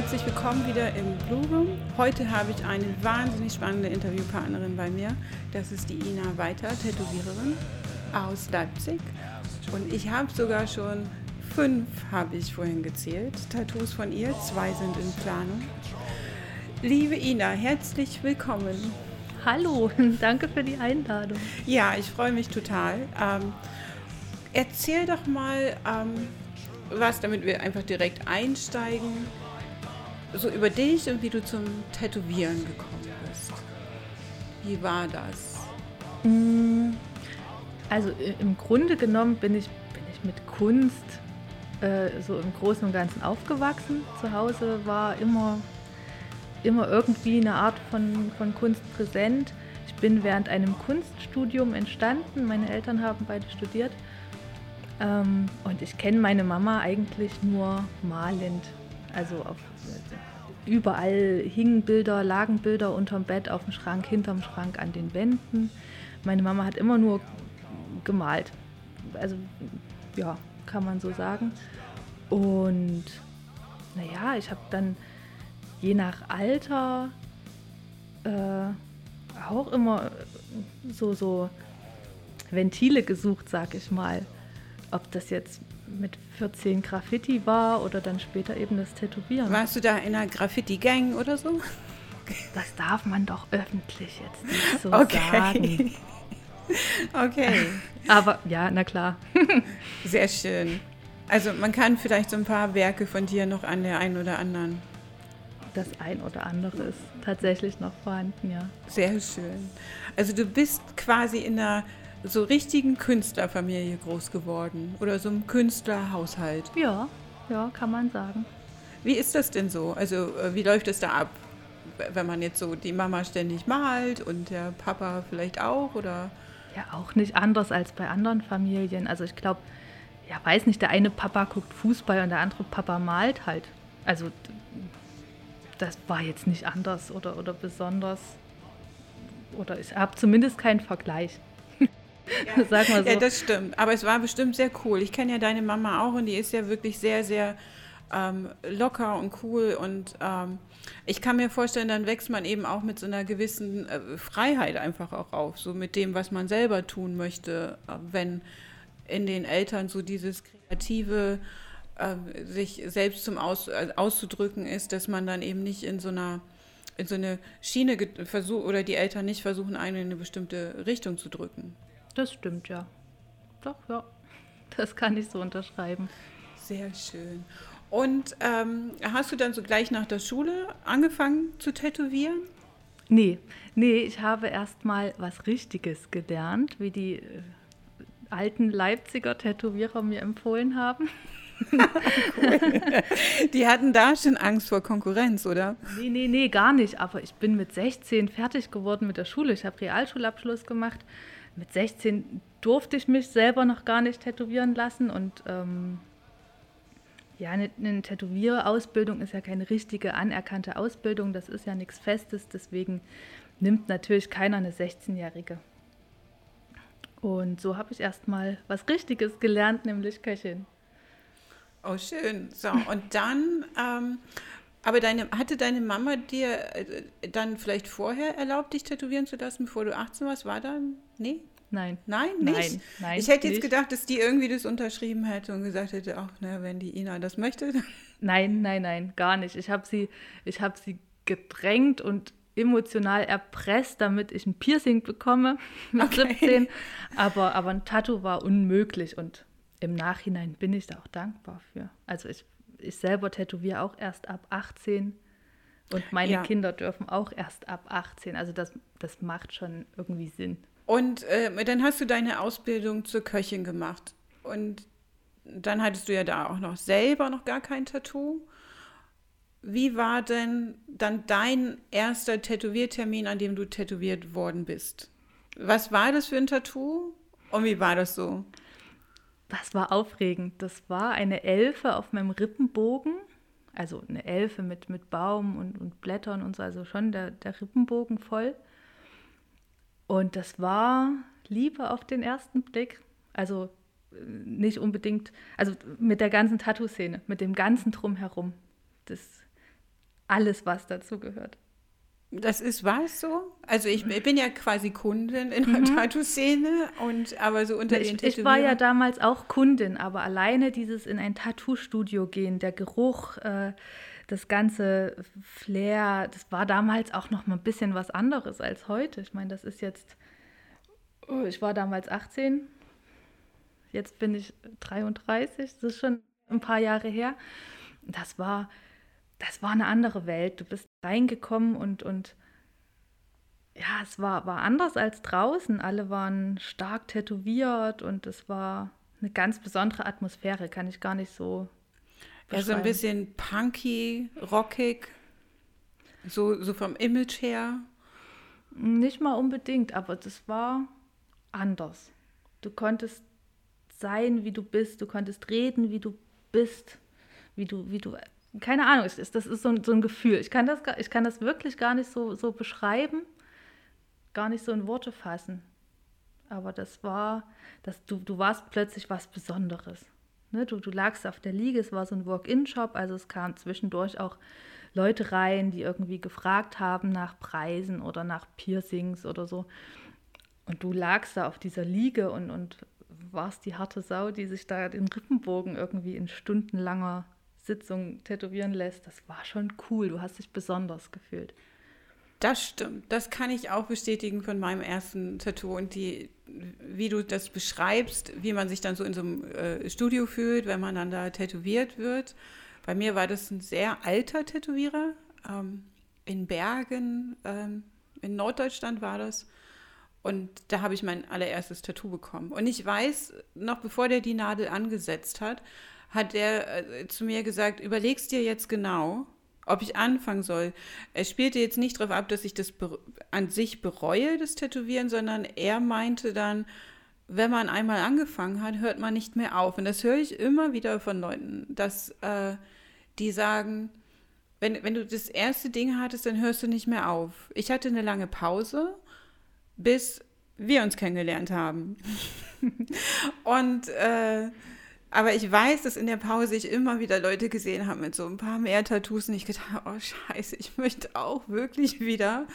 Herzlich willkommen wieder im Blue Room. Heute habe ich eine wahnsinnig spannende Interviewpartnerin bei mir. Das ist die Ina Weiter, Tätowiererin aus Leipzig. Und ich habe sogar schon fünf, habe ich vorhin gezählt, Tattoos von ihr. Zwei sind in Planung. Liebe Ina, herzlich willkommen. Hallo, danke für die Einladung. Ja, ich freue mich total. Ähm, erzähl doch mal ähm, was, damit wir einfach direkt einsteigen, so über dich und wie du zum Tätowieren gekommen bist. Wie war das? Mm, also im Grunde genommen bin ich, bin ich mit Kunst äh, so im Großen und Ganzen aufgewachsen. Zu Hause war immer immer irgendwie eine Art von, von Kunst präsent. Ich bin während einem Kunststudium entstanden. Meine Eltern haben beide studiert. Ähm, und ich kenne meine Mama eigentlich nur malend. Also auf, überall hingen Bilder, lagen Bilder unterm Bett, auf dem Schrank, hinterm Schrank, an den Wänden. Meine Mama hat immer nur gemalt. Also ja, kann man so sagen. Und naja, ich habe dann je nach Alter äh, auch immer so, so Ventile gesucht, sag ich mal. Ob das jetzt mit 14 Graffiti war oder dann später eben das Tätowieren. Warst du da in einer Graffiti-Gang oder so? Das darf man doch öffentlich jetzt nicht so okay. sagen. okay. Aber ja, na klar. Sehr schön. Also man kann vielleicht so ein paar Werke von dir noch an der einen oder anderen das ein oder andere ist tatsächlich noch vorhanden, ja. Sehr schön. Also du bist quasi in einer so richtigen Künstlerfamilie groß geworden oder so einem Künstlerhaushalt. Ja, ja, kann man sagen. Wie ist das denn so? Also äh, wie läuft es da ab? Wenn man jetzt so die Mama ständig malt und der Papa vielleicht auch oder? Ja, auch nicht anders als bei anderen Familien. Also ich glaube, ja, weiß nicht, der eine Papa guckt Fußball und der andere Papa malt halt. Also das war jetzt nicht anders oder, oder besonders. Oder ich habe zumindest keinen Vergleich. Ja. Sag mal so. Ja, das stimmt. Aber es war bestimmt sehr cool. Ich kenne ja deine Mama auch und die ist ja wirklich sehr, sehr ähm, locker und cool. Und ähm, ich kann mir vorstellen, dann wächst man eben auch mit so einer gewissen äh, Freiheit einfach auch auf. So mit dem, was man selber tun möchte, äh, wenn in den Eltern so dieses kreative äh, sich selbst zum Aus, äh, auszudrücken ist, dass man dann eben nicht in so einer in so eine Schiene versucht oder die Eltern nicht versuchen, einen in eine bestimmte Richtung zu drücken. Das stimmt, ja. Doch, ja. Das kann ich so unterschreiben. Sehr schön. Und ähm, hast du dann so gleich nach der Schule angefangen zu tätowieren? Nee, nee, ich habe erst mal was Richtiges gelernt, wie die äh, alten Leipziger Tätowierer mir empfohlen haben. Die hatten da schon Angst vor Konkurrenz, oder? Nee, nee, nee, gar nicht. Aber ich bin mit 16 fertig geworden mit der Schule. Ich habe Realschulabschluss gemacht. Mit 16 durfte ich mich selber noch gar nicht tätowieren lassen. Und ähm, ja, eine, eine Tätowierausbildung ist ja keine richtige anerkannte Ausbildung. Das ist ja nichts Festes. Deswegen nimmt natürlich keiner eine 16-Jährige. Und so habe ich erstmal was Richtiges gelernt, nämlich Köchin. Oh, schön. So, und dann, ähm, aber deine, hatte deine Mama dir äh, dann vielleicht vorher erlaubt, dich tätowieren zu lassen, bevor du 18 warst? War dann? Nee? Nein. Nein, nicht? Nein, nein Ich hätte jetzt nicht. gedacht, dass die irgendwie das unterschrieben hätte und gesagt hätte, ach, na, wenn die Ina das möchte. Nein, nein, nein, gar nicht. Ich habe sie, hab sie gedrängt und emotional erpresst, damit ich ein Piercing bekomme mit okay. 17. Aber, aber ein Tattoo war unmöglich und im Nachhinein bin ich da auch dankbar für. Also ich, ich selber tätowiere auch erst ab 18 und meine ja. Kinder dürfen auch erst ab 18. Also das, das macht schon irgendwie Sinn. Und äh, dann hast du deine Ausbildung zur Köchin gemacht. Und dann hattest du ja da auch noch selber noch gar kein Tattoo. Wie war denn dann dein erster Tätowiertermin, an dem du tätowiert worden bist? Was war das für ein Tattoo und wie war das so? Das war aufregend. Das war eine Elfe auf meinem Rippenbogen. Also eine Elfe mit, mit Baum und, und Blättern und so, also schon der, der Rippenbogen voll. Und das war Liebe auf den ersten Blick. Also äh, nicht unbedingt, also mit der ganzen Tattoo-Szene, mit dem ganzen Drumherum. das alles, was dazu gehört. Das ist was so? Also ich, ich bin ja quasi Kundin in der mhm. Tattoo-Szene und aber so unter ich, den Ich war ja damals auch Kundin, aber alleine dieses in ein Tattoo-Studio gehen, der Geruch, äh, das ganze Flair, das war damals auch noch mal ein bisschen was anderes als heute. Ich meine, das ist jetzt, oh, ich war damals 18, jetzt bin ich 33, das ist schon ein paar Jahre her. Das war das war eine andere Welt. Du bist reingekommen und, und ja, es war, war anders als draußen. Alle waren stark tätowiert und es war eine ganz besondere Atmosphäre, kann ich gar nicht so. Ja, so ein bisschen punky, rockig, so, so vom Image her. Nicht mal unbedingt, aber das war anders. Du konntest sein, wie du bist, du konntest reden, wie du bist, wie du, wie du keine Ahnung, das ist, das ist so, ein, so ein Gefühl. Ich kann, das, ich kann das wirklich gar nicht so, so beschreiben, gar nicht so in Worte fassen. Aber das war, das, du, du warst plötzlich was Besonderes. Ne? Du, du lagst auf der Liege, es war so ein Walk-in-Shop, also es kamen zwischendurch auch Leute rein, die irgendwie gefragt haben nach Preisen oder nach Piercings oder so. Und du lagst da auf dieser Liege und, und warst die harte Sau, die sich da den Rippenbogen irgendwie in stundenlanger Sitzung tätowieren lässt, das war schon cool. Du hast dich besonders gefühlt. Das stimmt. Das kann ich auch bestätigen von meinem ersten Tattoo. Und die, wie du das beschreibst, wie man sich dann so in so einem äh, Studio fühlt, wenn man dann da tätowiert wird. Bei mir war das ein sehr alter Tätowierer. Ähm, in Bergen, ähm, in Norddeutschland war das. Und da habe ich mein allererstes Tattoo bekommen. Und ich weiß, noch bevor der die Nadel angesetzt hat, hat er äh, zu mir gesagt, überlegst dir jetzt genau, ob ich anfangen soll. Er spielte jetzt nicht darauf ab, dass ich das an sich bereue, das Tätowieren, sondern er meinte dann, wenn man einmal angefangen hat, hört man nicht mehr auf. Und das höre ich immer wieder von Leuten, dass äh, die sagen, wenn, wenn du das erste Ding hattest, dann hörst du nicht mehr auf. Ich hatte eine lange Pause, bis wir uns kennengelernt haben. Und äh, aber ich weiß, dass in der Pause ich immer wieder Leute gesehen habe mit so ein paar mehr Tattoos und ich gedacht habe, oh scheiße, ich möchte auch wirklich wieder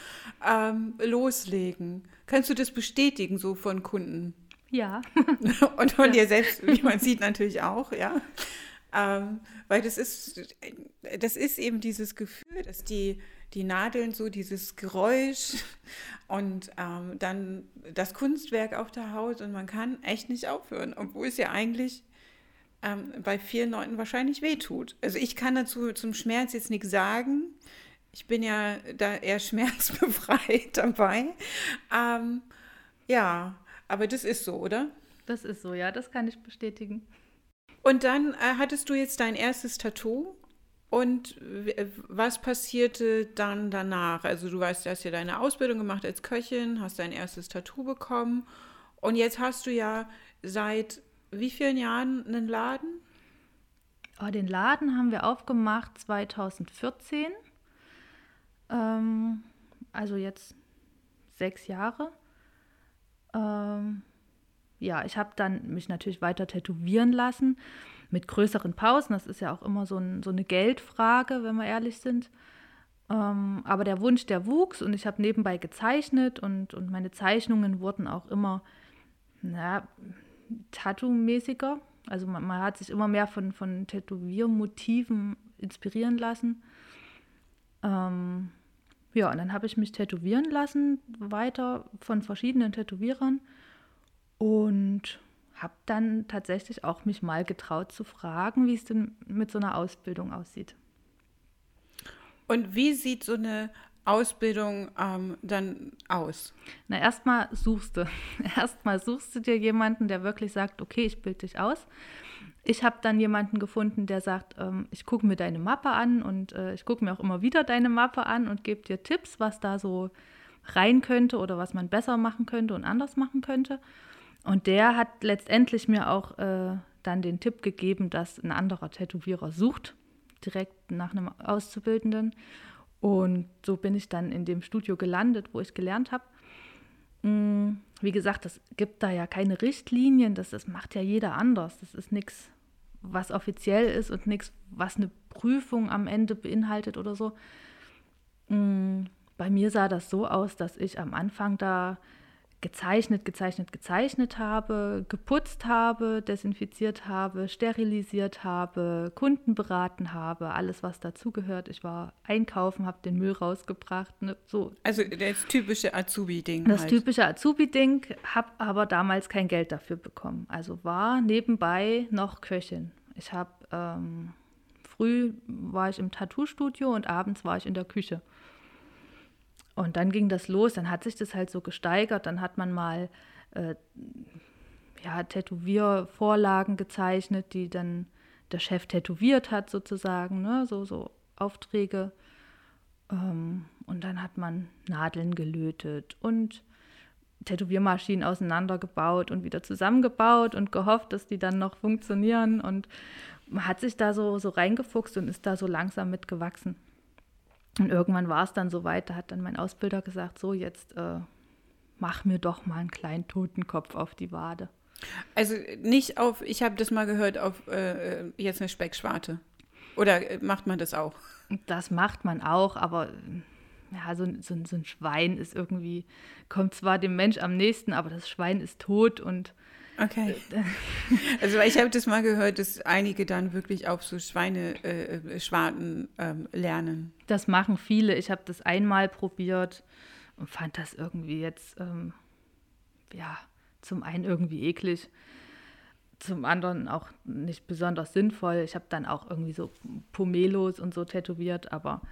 ähm, loslegen. Kannst du das bestätigen, so von Kunden? Ja. und von ja. dir selbst, wie man sieht, natürlich auch, ja. Ähm, weil das ist, das ist eben dieses Gefühl, dass die, die Nadeln so dieses Geräusch und ähm, dann das Kunstwerk auf der Haut und man kann echt nicht aufhören, obwohl es ja eigentlich ähm, bei vielen Leuten wahrscheinlich wehtut. Also ich kann dazu zum Schmerz jetzt nichts sagen. Ich bin ja da eher schmerzbefreit dabei. Ähm, ja, aber das ist so, oder? Das ist so, ja, das kann ich bestätigen. Und dann äh, hattest du jetzt dein erstes Tattoo. Und was passierte dann danach? Also du weißt, du hast ja deine Ausbildung gemacht als Köchin, hast dein erstes Tattoo bekommen. Und jetzt hast du ja seit wie vielen Jahren einen Laden? Oh, den Laden haben wir aufgemacht 2014. Ähm, also jetzt sechs Jahre. Ähm, ja, ich habe dann mich natürlich weiter tätowieren lassen mit größeren Pausen. Das ist ja auch immer so, ein, so eine Geldfrage, wenn wir ehrlich sind. Ähm, aber der Wunsch, der wuchs und ich habe nebenbei gezeichnet und, und meine Zeichnungen wurden auch immer, na, Tattoo-mäßiger. Also man, man, hat sich immer mehr von, von Tätowiermotiven inspirieren lassen. Ähm, ja, und dann habe ich mich tätowieren lassen, weiter von verschiedenen Tätowierern. Und habe dann tatsächlich auch mich mal getraut zu fragen, wie es denn mit so einer Ausbildung aussieht. Und wie sieht so eine Ausbildung ähm, dann aus? Na, erstmal suchst du. Erstmal suchst du dir jemanden, der wirklich sagt, okay, ich bilde dich aus. Ich habe dann jemanden gefunden, der sagt, ähm, ich gucke mir deine Mappe an und äh, ich gucke mir auch immer wieder deine Mappe an und gebe dir Tipps, was da so rein könnte oder was man besser machen könnte und anders machen könnte. Und der hat letztendlich mir auch äh, dann den Tipp gegeben, dass ein anderer Tätowierer sucht, direkt nach einem Auszubildenden. Und so bin ich dann in dem Studio gelandet, wo ich gelernt habe. Mm, wie gesagt, es gibt da ja keine Richtlinien, das, das macht ja jeder anders. Das ist nichts, was offiziell ist und nichts, was eine Prüfung am Ende beinhaltet oder so. Mm, bei mir sah das so aus, dass ich am Anfang da gezeichnet, gezeichnet, gezeichnet habe, geputzt habe, desinfiziert habe, sterilisiert habe, Kunden beraten habe, alles was dazugehört. Ich war einkaufen, habe den Müll rausgebracht. Ne, so. Also das typische Azubi-Ding. Das halt. typische Azubi-Ding, habe aber damals kein Geld dafür bekommen. Also war nebenbei noch Köchin. Ich habe ähm, früh war ich im Tattoo-Studio und abends war ich in der Küche. Und dann ging das los, dann hat sich das halt so gesteigert, dann hat man mal äh, ja, Tätowiervorlagen gezeichnet, die dann der Chef tätowiert hat sozusagen, ne? so, so Aufträge. Ähm, und dann hat man Nadeln gelötet und Tätowiermaschinen auseinandergebaut und wieder zusammengebaut und gehofft, dass die dann noch funktionieren. Und man hat sich da so, so reingefuchst und ist da so langsam mitgewachsen. Und irgendwann war es dann so weit, da hat dann mein Ausbilder gesagt, so jetzt äh, mach mir doch mal einen kleinen Totenkopf auf die Wade. Also nicht auf, ich habe das mal gehört, auf äh, jetzt eine Speckschwarte. Oder äh, macht man das auch? Das macht man auch, aber ja, so, so, so ein Schwein ist irgendwie, kommt zwar dem Mensch am nächsten, aber das Schwein ist tot und Okay. Also ich habe das mal gehört, dass einige dann wirklich auf so Schweineschwarten äh, ähm, lernen. Das machen viele. Ich habe das einmal probiert und fand das irgendwie jetzt, ähm, ja, zum einen irgendwie eklig, zum anderen auch nicht besonders sinnvoll. Ich habe dann auch irgendwie so Pomelos und so tätowiert, aber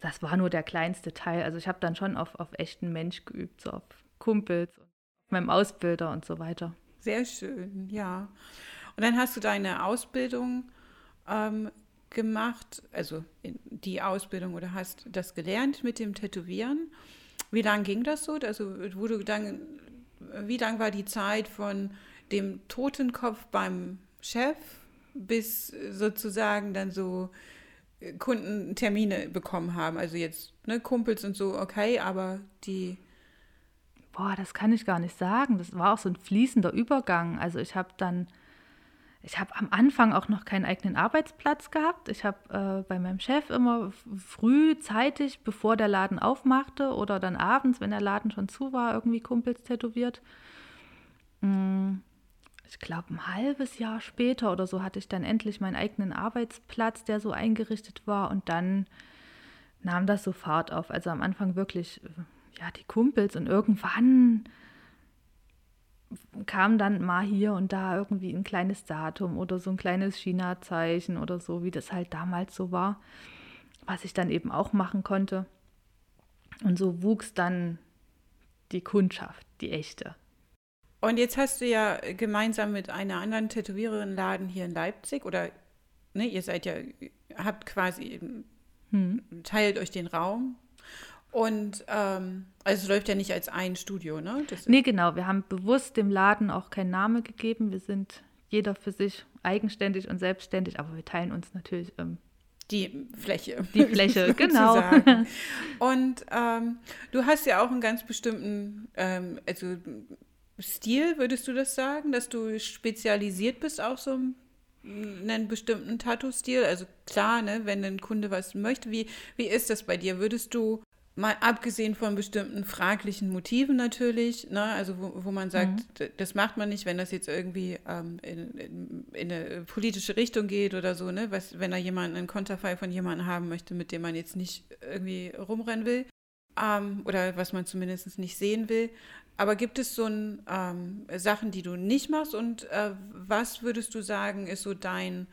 das war nur der kleinste Teil. Also ich habe dann schon auf, auf echten Mensch geübt, so auf Kumpels, auf meinem Ausbilder und so weiter. Sehr schön, ja. Und dann hast du deine Ausbildung ähm, gemacht, also die Ausbildung oder hast das gelernt mit dem Tätowieren. Wie lange ging das so? Also, wo du dann, wie lang war die Zeit von dem Totenkopf beim Chef bis sozusagen dann so äh, Kundentermine bekommen haben? Also jetzt ne, Kumpels und so, okay, aber die boah, das kann ich gar nicht sagen. Das war auch so ein fließender Übergang. Also ich habe dann, ich habe am Anfang auch noch keinen eigenen Arbeitsplatz gehabt. Ich habe äh, bei meinem Chef immer frühzeitig, bevor der Laden aufmachte oder dann abends, wenn der Laden schon zu war, irgendwie Kumpels tätowiert. Mm, ich glaube, ein halbes Jahr später oder so hatte ich dann endlich meinen eigenen Arbeitsplatz, der so eingerichtet war. Und dann nahm das so Fahrt auf. Also am Anfang wirklich ja, die Kumpels und irgendwann kam dann mal hier und da irgendwie ein kleines Datum oder so ein kleines China-Zeichen oder so, wie das halt damals so war, was ich dann eben auch machen konnte. Und so wuchs dann die Kundschaft, die echte. Und jetzt hast du ja gemeinsam mit einer anderen Tätowiererin Laden hier in Leipzig oder ne, ihr seid ja, habt quasi, hm. teilt euch den Raum und ähm, also es läuft ja nicht als ein Studio, ne? Das nee, genau. Wir haben bewusst dem Laden auch keinen Namen gegeben. Wir sind jeder für sich eigenständig und selbstständig, aber wir teilen uns natürlich ähm, die Fläche. Die Fläche, genau. und ähm, du hast ja auch einen ganz bestimmten, ähm, also Stil, würdest du das sagen, dass du spezialisiert bist auf so einen bestimmten Tattoo-Stil? Also klar, ne, wenn ein Kunde was möchte, wie, wie ist das bei dir? Würdest du mal abgesehen von bestimmten fraglichen Motiven natürlich, ne, also wo, wo man sagt, mhm. das macht man nicht, wenn das jetzt irgendwie ähm, in, in, in, eine politische Richtung geht oder so, ne, was, wenn da jemand einen Konterfei von jemandem haben möchte, mit dem man jetzt nicht irgendwie rumrennen will ähm, oder was man zumindest nicht sehen will. Aber gibt es so ein, ähm, Sachen, die du nicht machst und äh, was würdest du sagen, ist so dein,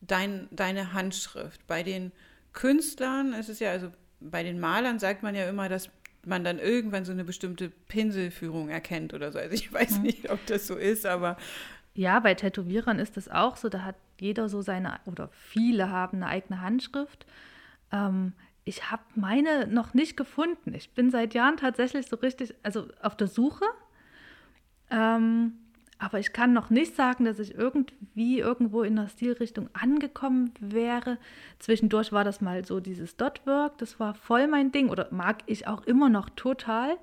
dein, deine Handschrift? Bei den Künstlern ist es ja, also bei den Malern sagt man ja immer, dass man dann irgendwann so eine bestimmte Pinselführung erkennt oder so. Also ich weiß mhm. nicht, ob das so ist, aber. Ja, bei Tätowierern ist das auch so. Da hat jeder so seine, oder viele haben eine eigene Handschrift. Ähm, ich habe meine noch nicht gefunden. Ich bin seit Jahren tatsächlich so richtig, also auf der Suche. Ähm, aber ich kann noch nicht sagen, dass ich irgendwie irgendwo in der Stilrichtung angekommen wäre. Zwischendurch war das mal so dieses Dotwork, das war voll mein Ding oder mag ich auch immer noch total.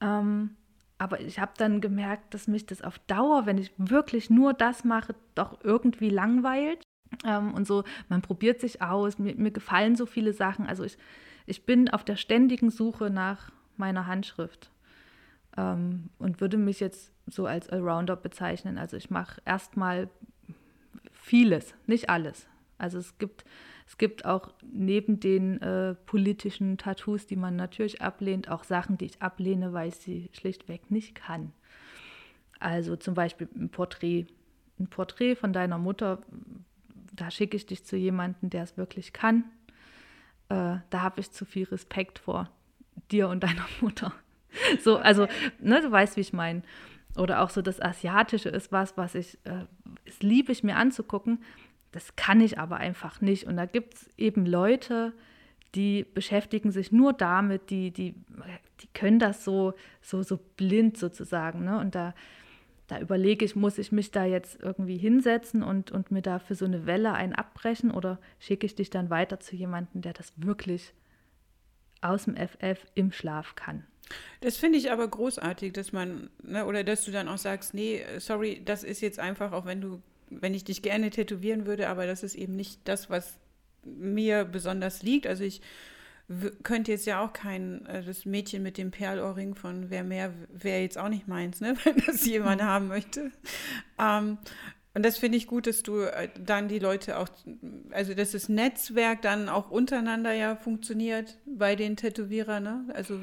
Ähm, aber ich habe dann gemerkt, dass mich das auf Dauer, wenn ich wirklich nur das mache, doch irgendwie langweilt. Ähm, und so, man probiert sich aus, mir, mir gefallen so viele Sachen. Also ich, ich bin auf der ständigen Suche nach meiner Handschrift ähm, und würde mich jetzt so als Allrounder bezeichnen. Also ich mache erstmal vieles, nicht alles. Also es gibt, es gibt auch neben den äh, politischen Tattoos, die man natürlich ablehnt, auch Sachen, die ich ablehne, weil ich sie schlichtweg nicht kann. Also zum Beispiel ein Porträt. Ein Porträt von deiner Mutter, da schicke ich dich zu jemandem, der es wirklich kann. Äh, da habe ich zu viel Respekt vor dir und deiner Mutter. So, also, ne, du weißt, wie ich meine. Oder auch so das Asiatische ist was, was ich, äh, es liebe ich mir anzugucken. Das kann ich aber einfach nicht. Und da gibt es eben Leute, die beschäftigen sich nur damit, die, die, die können das so, so, so blind sozusagen. Ne? Und da, da überlege ich, muss ich mich da jetzt irgendwie hinsetzen und, und mir da für so eine Welle ein abbrechen oder schicke ich dich dann weiter zu jemandem, der das wirklich aus dem FF im Schlaf kann? Das finde ich aber großartig, dass man, ne, oder dass du dann auch sagst, nee, sorry, das ist jetzt einfach, auch wenn du wenn ich dich gerne tätowieren würde, aber das ist eben nicht das, was mir besonders liegt. Also ich könnte jetzt ja auch kein, äh, das Mädchen mit dem Perlohrring von Wer mehr, wäre jetzt auch nicht meins, ne? wenn das jemand mhm. haben möchte. Ähm, und das finde ich gut, dass du äh, dann die Leute auch, also dass das Netzwerk dann auch untereinander ja funktioniert bei den Tätowierern, ne? Also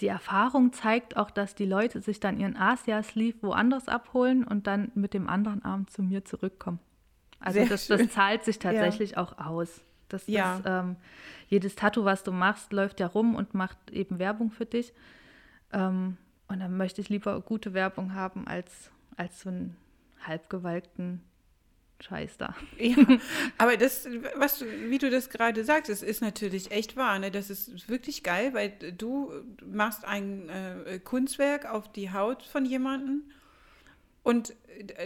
die Erfahrung zeigt auch, dass die Leute sich dann ihren Asia-Sleeve woanders abholen und dann mit dem anderen Arm zu mir zurückkommen. Also das, das, zahlt sich tatsächlich ja. auch aus. Das, ja. Das, ähm, jedes Tattoo, was du machst, läuft ja rum und macht eben Werbung für dich. Ähm, und dann möchte ich lieber gute Werbung haben als, als so einen halbgewalkten Scheiß da. Ja, aber das, was wie du das gerade sagst, das ist natürlich echt wahr. Ne? Das ist wirklich geil, weil du machst ein äh, Kunstwerk auf die Haut von jemandem und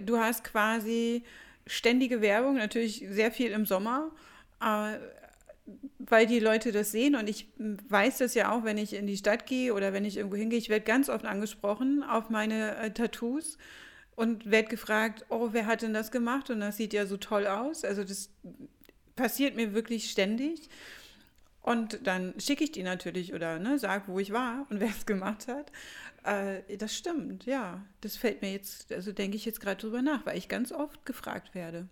du hast quasi ständige Werbung, natürlich sehr viel im Sommer, äh, weil die Leute das sehen und ich weiß das ja auch, wenn ich in die Stadt gehe oder wenn ich irgendwo hingehe, ich werde ganz oft angesprochen auf meine äh, Tattoos und werde gefragt, oh, wer hat denn das gemacht? Und das sieht ja so toll aus. Also das passiert mir wirklich ständig. Und dann schicke ich die natürlich oder ne, sage, wo ich war und wer es gemacht hat. Äh, das stimmt, ja. Das fällt mir jetzt, also denke ich jetzt gerade drüber nach, weil ich ganz oft gefragt werde,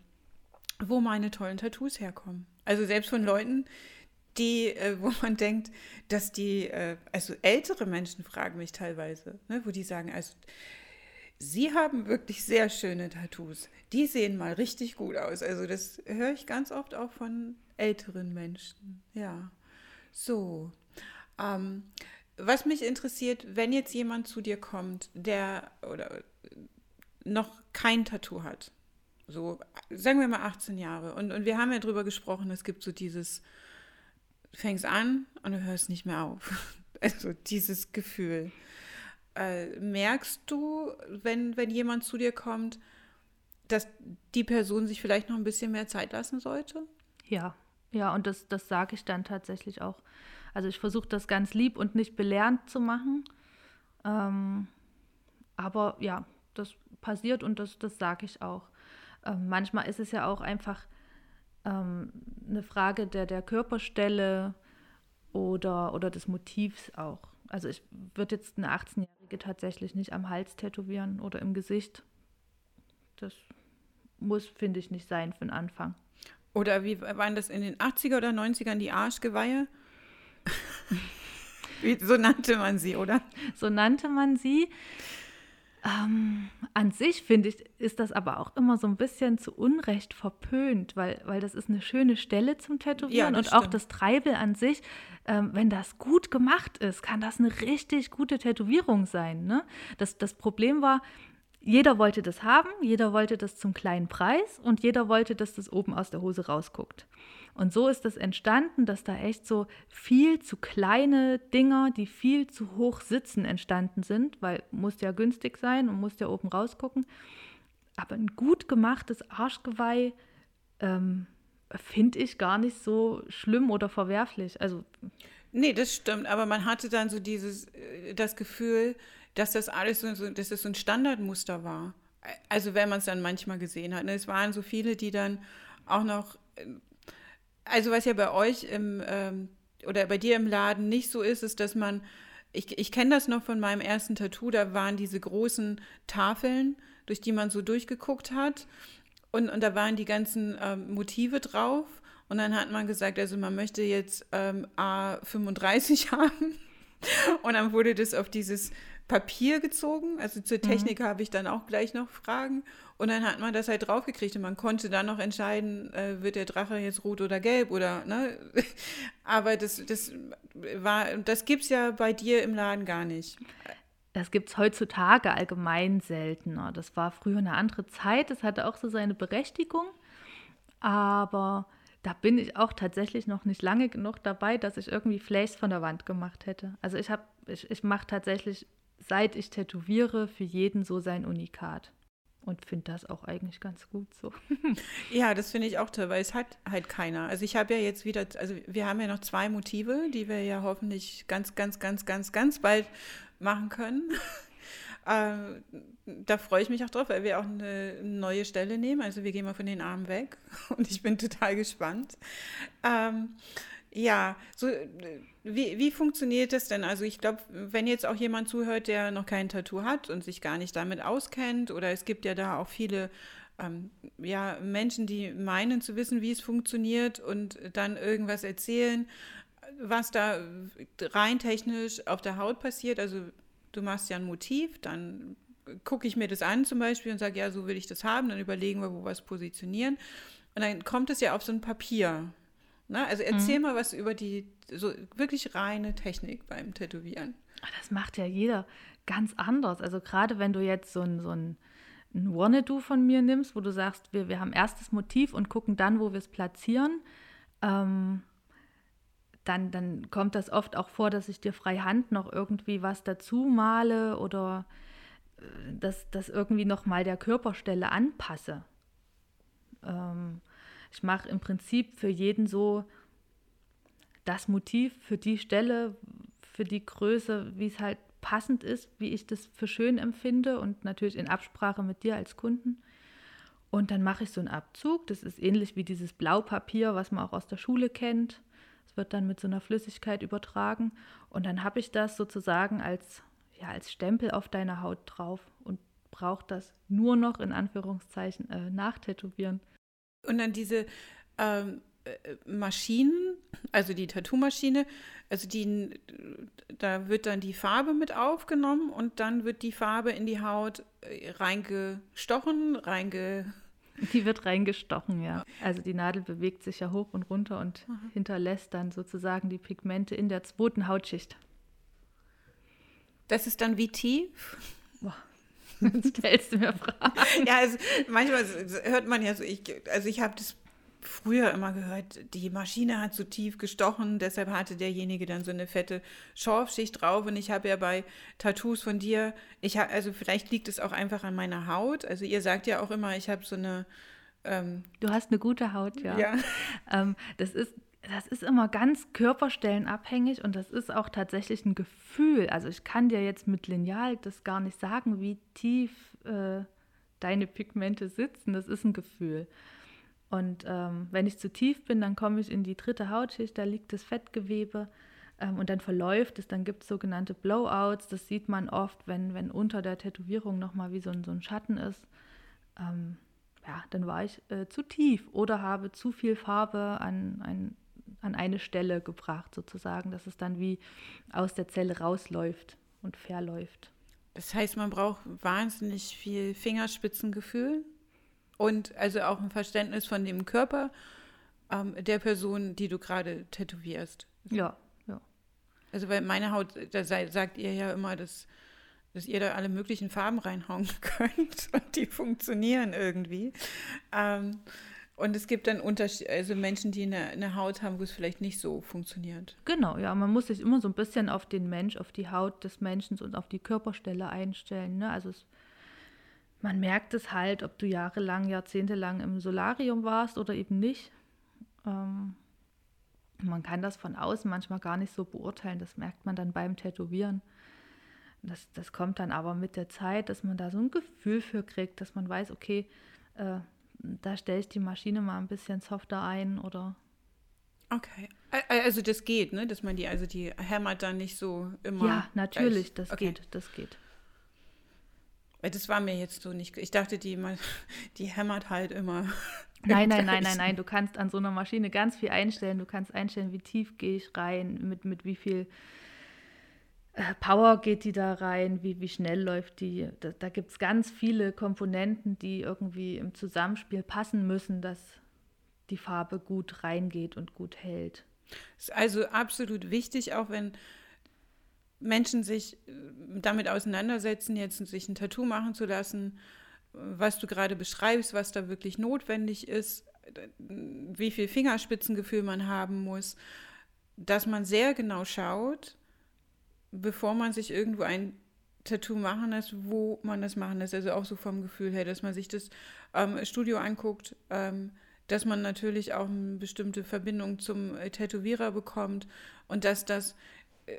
wo meine tollen Tattoos herkommen. Also selbst von Leuten, die, äh, wo man denkt, dass die, äh, also ältere Menschen fragen mich teilweise, ne, wo die sagen, also Sie haben wirklich sehr schöne Tattoos. Die sehen mal richtig gut aus. Also das höre ich ganz oft auch von älteren Menschen. Ja. So. Ähm, was mich interessiert, wenn jetzt jemand zu dir kommt, der oder noch kein Tattoo hat, so sagen wir mal 18 Jahre, und, und wir haben ja drüber gesprochen, es gibt so dieses, fängst an und du hörst nicht mehr auf. Also dieses Gefühl. Äh, merkst du, wenn, wenn jemand zu dir kommt, dass die Person sich vielleicht noch ein bisschen mehr Zeit lassen sollte? Ja, ja, und das, das sage ich dann tatsächlich auch. Also ich versuche das ganz lieb und nicht belehrend zu machen. Ähm, aber ja, das passiert und das, das sage ich auch. Ähm, manchmal ist es ja auch einfach ähm, eine Frage der, der Körperstelle oder, oder des Motivs auch. Also ich würde jetzt eine 18-Jährige tatsächlich nicht am Hals tätowieren oder im Gesicht. Das muss, finde ich, nicht sein für den Anfang. Oder wie waren das in den 80er oder 90ern die Arschgeweihe? so nannte man sie, oder? So nannte man sie. Ähm, an sich finde ich, ist das aber auch immer so ein bisschen zu Unrecht verpönt, weil, weil das ist eine schöne Stelle zum Tätowieren ja, und stimmt. auch das Treibel an sich, ähm, wenn das gut gemacht ist, kann das eine richtig gute Tätowierung sein. Ne? Das, das Problem war, jeder wollte das haben, jeder wollte das zum kleinen Preis und jeder wollte, dass das oben aus der Hose rausguckt. Und so ist das entstanden, dass da echt so viel zu kleine Dinger, die viel zu hoch sitzen, entstanden sind, weil muss ja günstig sein und muss ja oben rausgucken. Aber ein gut gemachtes Arschgeweih ähm, finde ich gar nicht so schlimm oder verwerflich. Also Nee, das stimmt, aber man hatte dann so dieses, äh, das Gefühl, dass das alles so, dass das so ein Standardmuster war. Also wenn man es dann manchmal gesehen hat. Ne? Es waren so viele, die dann auch noch, also was ja bei euch im, ähm, oder bei dir im Laden nicht so ist, ist, dass man, ich, ich kenne das noch von meinem ersten Tattoo, da waren diese großen Tafeln, durch die man so durchgeguckt hat. Und, und da waren die ganzen ähm, Motive drauf. Und dann hat man gesagt, also man möchte jetzt ähm, A35 haben. Und dann wurde das auf dieses Papier gezogen. Also zur mhm. Technik mhm. habe ich dann auch gleich noch Fragen. Und dann hat man das halt draufgekriegt und man konnte dann noch entscheiden, äh, wird der Drache jetzt rot oder gelb oder, ne? Aber das, das war, das gibt es ja bei dir im Laden gar nicht. Das gibt es heutzutage allgemein seltener. Das war früher eine andere Zeit, das hatte auch so seine Berechtigung. Aber da bin ich auch tatsächlich noch nicht lange genug dabei, dass ich irgendwie Flays von der Wand gemacht hätte. Also ich habe, ich, ich mache tatsächlich, seit ich tätowiere, für jeden so sein Unikat. Und finde das auch eigentlich ganz gut so. ja, das finde ich auch toll, weil es hat halt keiner. Also ich habe ja jetzt wieder, also wir haben ja noch zwei Motive, die wir ja hoffentlich ganz, ganz, ganz, ganz, ganz bald machen können. Ähm, da freue ich mich auch drauf, weil wir auch eine neue Stelle nehmen. Also wir gehen mal von den Armen weg und ich bin total gespannt. Ähm, ja, so wie, wie funktioniert das denn? Also ich glaube, wenn jetzt auch jemand zuhört, der noch kein Tattoo hat und sich gar nicht damit auskennt, oder es gibt ja da auch viele ähm, ja, Menschen, die meinen zu wissen, wie es funktioniert und dann irgendwas erzählen, was da rein technisch auf der Haut passiert. Also du machst ja ein Motiv, dann gucke ich mir das an zum Beispiel und sage, ja, so will ich das haben, dann überlegen wir, wo wir es positionieren. Und dann kommt es ja auf so ein Papier. Ne? Also erzähl mhm. mal was über die so wirklich reine Technik beim Tätowieren. Das macht ja jeder ganz anders. Also gerade wenn du jetzt so ein, so ein, ein Wanna-Do von mir nimmst, wo du sagst, wir, wir haben erst das Motiv und gucken dann, wo wir es platzieren. Ähm, dann, dann kommt das oft auch vor, dass ich dir frei Hand noch irgendwie was dazu male oder äh, dass das irgendwie nochmal der Körperstelle anpasse. Ähm, ich mache im Prinzip für jeden so das Motiv für die Stelle, für die Größe, wie es halt passend ist, wie ich das für schön empfinde und natürlich in Absprache mit dir als Kunden. Und dann mache ich so einen Abzug. Das ist ähnlich wie dieses Blaupapier, was man auch aus der Schule kennt. Es wird dann mit so einer Flüssigkeit übertragen und dann habe ich das sozusagen als, ja, als Stempel auf deiner Haut drauf und brauche das nur noch in Anführungszeichen äh, nachtätowieren. Und dann diese ähm, äh, Maschinen, also die Tattoo-Maschine, also die, da wird dann die Farbe mit aufgenommen und dann wird die Farbe in die Haut äh, reingestochen, reinge Die wird reingestochen, ja. Also die Nadel bewegt sich ja hoch und runter und mhm. hinterlässt dann sozusagen die Pigmente in der zweiten Hautschicht. Das ist dann wie tief? Boah. Jetzt stellst du mir Fragen. ja, also manchmal hört man ja so, ich, also ich habe das früher immer gehört, die Maschine hat zu tief gestochen, deshalb hatte derjenige dann so eine fette Schorfschicht drauf. Und ich habe ja bei Tattoos von dir, ich habe, also vielleicht liegt es auch einfach an meiner Haut. Also ihr sagt ja auch immer, ich habe so eine. Ähm, du hast eine gute Haut, ja. ja. Ähm, das ist das ist immer ganz körperstellenabhängig und das ist auch tatsächlich ein Gefühl. Also ich kann dir jetzt mit Lineal das gar nicht sagen, wie tief äh, deine Pigmente sitzen. Das ist ein Gefühl. Und ähm, wenn ich zu tief bin, dann komme ich in die dritte Hautschicht, da liegt das Fettgewebe ähm, und dann verläuft es, dann gibt es sogenannte Blowouts. Das sieht man oft, wenn, wenn unter der Tätowierung nochmal wie so ein, so ein Schatten ist. Ähm, ja, dann war ich äh, zu tief oder habe zu viel Farbe an, an, an eine Stelle gebracht, sozusagen, dass es dann wie aus der Zelle rausläuft und verläuft. Das heißt, man braucht wahnsinnig viel Fingerspitzengefühl und also auch ein Verständnis von dem Körper ähm, der Person, die du gerade tätowierst. Ja, ja. Also weil meine Haut, da sagt ihr ja immer, dass, dass ihr da alle möglichen Farben reinhauen könnt und die funktionieren irgendwie. Ähm, und es gibt dann Unterschied, also Menschen, die eine, eine, Haut haben, wo es vielleicht nicht so funktioniert. Genau, ja, man muss sich immer so ein bisschen auf den Mensch, auf die Haut des Menschen und auf die Körperstelle einstellen. Ne? Also es man merkt es halt, ob du jahrelang, jahrzehntelang im Solarium warst oder eben nicht. Ähm, man kann das von außen manchmal gar nicht so beurteilen. Das merkt man dann beim Tätowieren. Das, das kommt dann aber mit der Zeit, dass man da so ein Gefühl für kriegt, dass man weiß, okay, äh, da stelle ich die Maschine mal ein bisschen softer ein oder. Okay. Also das geht, ne? Dass man die, also die hämmert dann nicht so immer. Ja, natürlich, gleich. das okay. geht, das geht. Das war mir jetzt so nicht. Ich dachte, die, die hämmert halt immer. Nein, nein, nein, nein, nein. Du kannst an so einer Maschine ganz viel einstellen. Du kannst einstellen, wie tief gehe ich rein, mit, mit wie viel Power geht die da rein, wie, wie schnell läuft die. Da, da gibt es ganz viele Komponenten, die irgendwie im Zusammenspiel passen müssen, dass die Farbe gut reingeht und gut hält. Ist also absolut wichtig, auch wenn Menschen sich äh, damit auseinandersetzen, jetzt sich ein Tattoo machen zu lassen, was du gerade beschreibst, was da wirklich notwendig ist, wie viel Fingerspitzengefühl man haben muss, dass man sehr genau schaut, bevor man sich irgendwo ein Tattoo machen lässt, wo man das machen lässt. Also auch so vom Gefühl her, dass man sich das ähm, Studio anguckt, ähm, dass man natürlich auch eine bestimmte Verbindung zum äh, Tätowierer bekommt und dass das äh,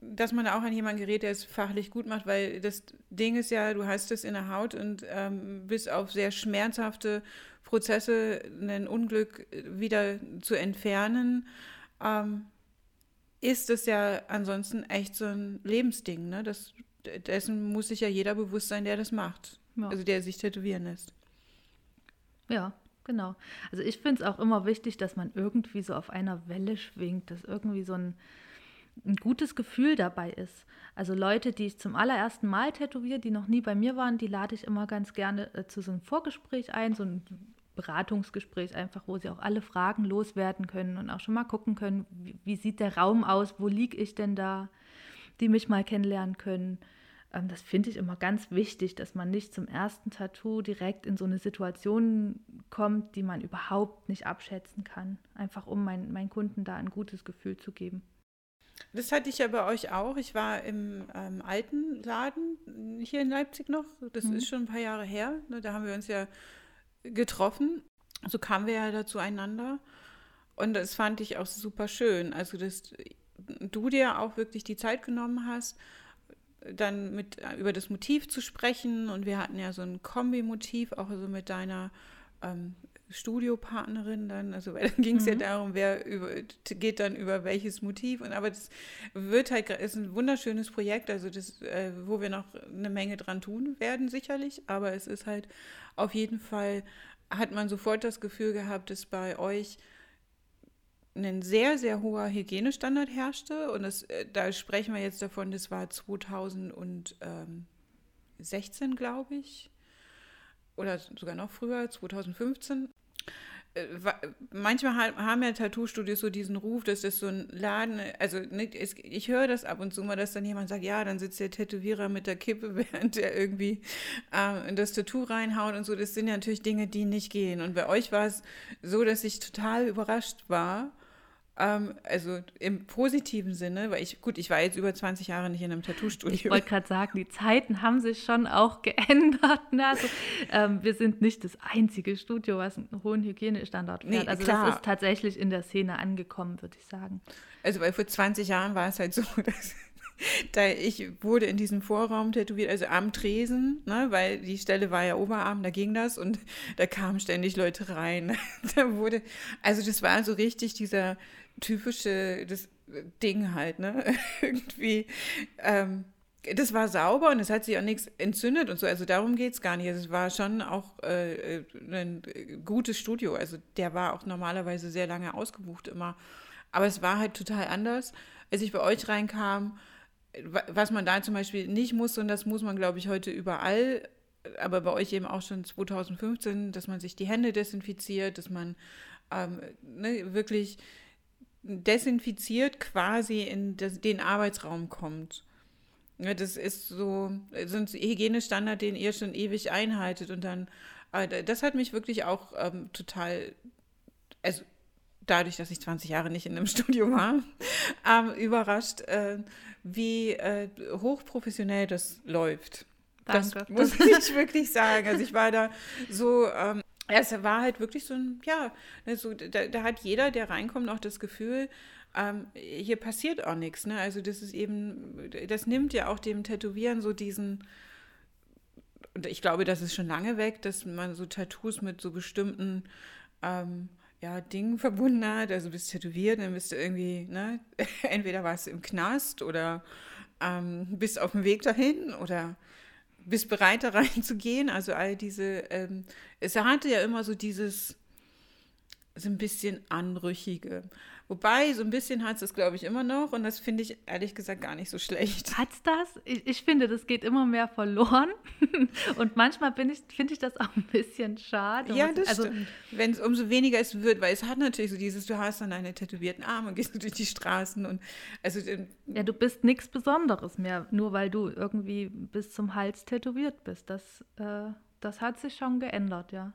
dass man auch an jemanden gerät, der es fachlich gut macht, weil das Ding ist ja, du hast es in der Haut und ähm, bis auf sehr schmerzhafte Prozesse ein Unglück wieder zu entfernen, ähm, ist es ja ansonsten echt so ein Lebensding. Ne? Das, dessen muss sich ja jeder bewusst sein, der das macht. Ja. Also der sich tätowieren lässt. Ja, genau. Also ich finde es auch immer wichtig, dass man irgendwie so auf einer Welle schwingt, dass irgendwie so ein ein gutes Gefühl dabei ist. Also Leute, die ich zum allerersten Mal tätowiere, die noch nie bei mir waren, die lade ich immer ganz gerne äh, zu so einem Vorgespräch ein, so ein Beratungsgespräch einfach, wo sie auch alle Fragen loswerden können und auch schon mal gucken können, wie, wie sieht der Raum aus, wo liege ich denn da, die mich mal kennenlernen können. Ähm, das finde ich immer ganz wichtig, dass man nicht zum ersten Tattoo direkt in so eine Situation kommt, die man überhaupt nicht abschätzen kann, einfach um mein, meinen Kunden da ein gutes Gefühl zu geben. Das hatte ich ja bei euch auch. Ich war im ähm, alten Laden hier in Leipzig noch. Das mhm. ist schon ein paar Jahre her. Ne? Da haben wir uns ja getroffen. So kamen wir ja da zueinander. Und das fand ich auch super schön. Also, dass du dir auch wirklich die Zeit genommen hast, dann mit über das Motiv zu sprechen. Und wir hatten ja so ein Kombi-Motiv, auch so mit deiner ähm, Studiopartnerin dann, also weil dann ging es mhm. ja darum, wer über, geht dann über welches Motiv und aber das wird halt, ist ein wunderschönes Projekt, also das, äh, wo wir noch eine Menge dran tun werden sicherlich, aber es ist halt auf jeden Fall, hat man sofort das Gefühl gehabt, dass bei euch ein sehr, sehr hoher Hygienestandard herrschte und das, äh, da sprechen wir jetzt davon, das war 2016, glaube ich, oder sogar noch früher, 2015. Äh, manchmal haben ja Tattoo-Studios so diesen Ruf, dass das so ein Laden, also ich höre das ab und zu mal, dass dann jemand sagt, ja, dann sitzt der Tätowierer mit der Kippe, während er irgendwie äh, das Tattoo reinhaut und so. Das sind ja natürlich Dinge, die nicht gehen. Und bei euch war es so, dass ich total überrascht war, ähm, also im positiven Sinne, weil ich, gut, ich war jetzt über 20 Jahre nicht in einem Tattoo-Studio. Ich wollte gerade sagen, die Zeiten haben sich schon auch geändert. Ne? Also, ähm, wir sind nicht das einzige Studio, was einen hohen Hygienestandard fährt. Nee, also klar. das ist tatsächlich in der Szene angekommen, würde ich sagen. Also weil vor 20 Jahren war es halt so, dass da ich wurde in diesem Vorraum tätowiert, also am Tresen, ne, weil die Stelle war ja Oberarm, da ging das und da kamen ständig Leute rein. da wurde, also das war so richtig dieser typische das Ding halt, ne? Irgendwie. Ähm, das war sauber und es hat sich auch nichts entzündet und so. Also darum geht es gar nicht. Also es war schon auch äh, ein gutes Studio. Also der war auch normalerweise sehr lange ausgebucht immer. Aber es war halt total anders. Als ich bei euch reinkam, was man da zum Beispiel nicht muss, und das muss man, glaube ich, heute überall, aber bei euch eben auch schon 2015, dass man sich die Hände desinfiziert, dass man ähm, ne, wirklich desinfiziert quasi in das, den Arbeitsraum kommt. Ja, das ist so, so ein Hygienestandard, den ihr schon ewig einhaltet. Und dann, äh, das hat mich wirklich auch ähm, total, also dadurch, dass ich 20 Jahre nicht in einem Studio war, ähm, überrascht, äh, wie äh, hochprofessionell das läuft. Danke. Das muss ich wirklich sagen. Also ich war da so ähm, es war halt wirklich so ein, ja, ne, so, da, da hat jeder, der reinkommt, auch das Gefühl, ähm, hier passiert auch nichts. Ne? Also das ist eben, das nimmt ja auch dem Tätowieren so diesen, ich glaube, das ist schon lange weg, dass man so Tattoos mit so bestimmten ähm, ja, Dingen verbunden hat. Also bist tätowiert, dann bist du irgendwie, ne, entweder warst du im Knast oder ähm, bist auf dem Weg dahin oder bist bereit, da reinzugehen. Also all diese, ähm, es hatte ja immer so dieses, so ein bisschen Anrüchige. Wobei, so ein bisschen hat es das, glaube ich, immer noch und das finde ich ehrlich gesagt gar nicht so schlecht. Hat es das? Ich, ich, finde, das geht immer mehr verloren und manchmal ich, finde ich das auch ein bisschen schade. Ja, das also, stimmt. Wenn es umso weniger es wird, weil es hat natürlich so dieses, du hast dann deine tätowierten Arme und gehst du durch die Straßen und also. Ähm, ja, du bist nichts Besonderes mehr, nur weil du irgendwie bis zum Hals tätowiert bist. Das, äh, das hat sich schon geändert, ja.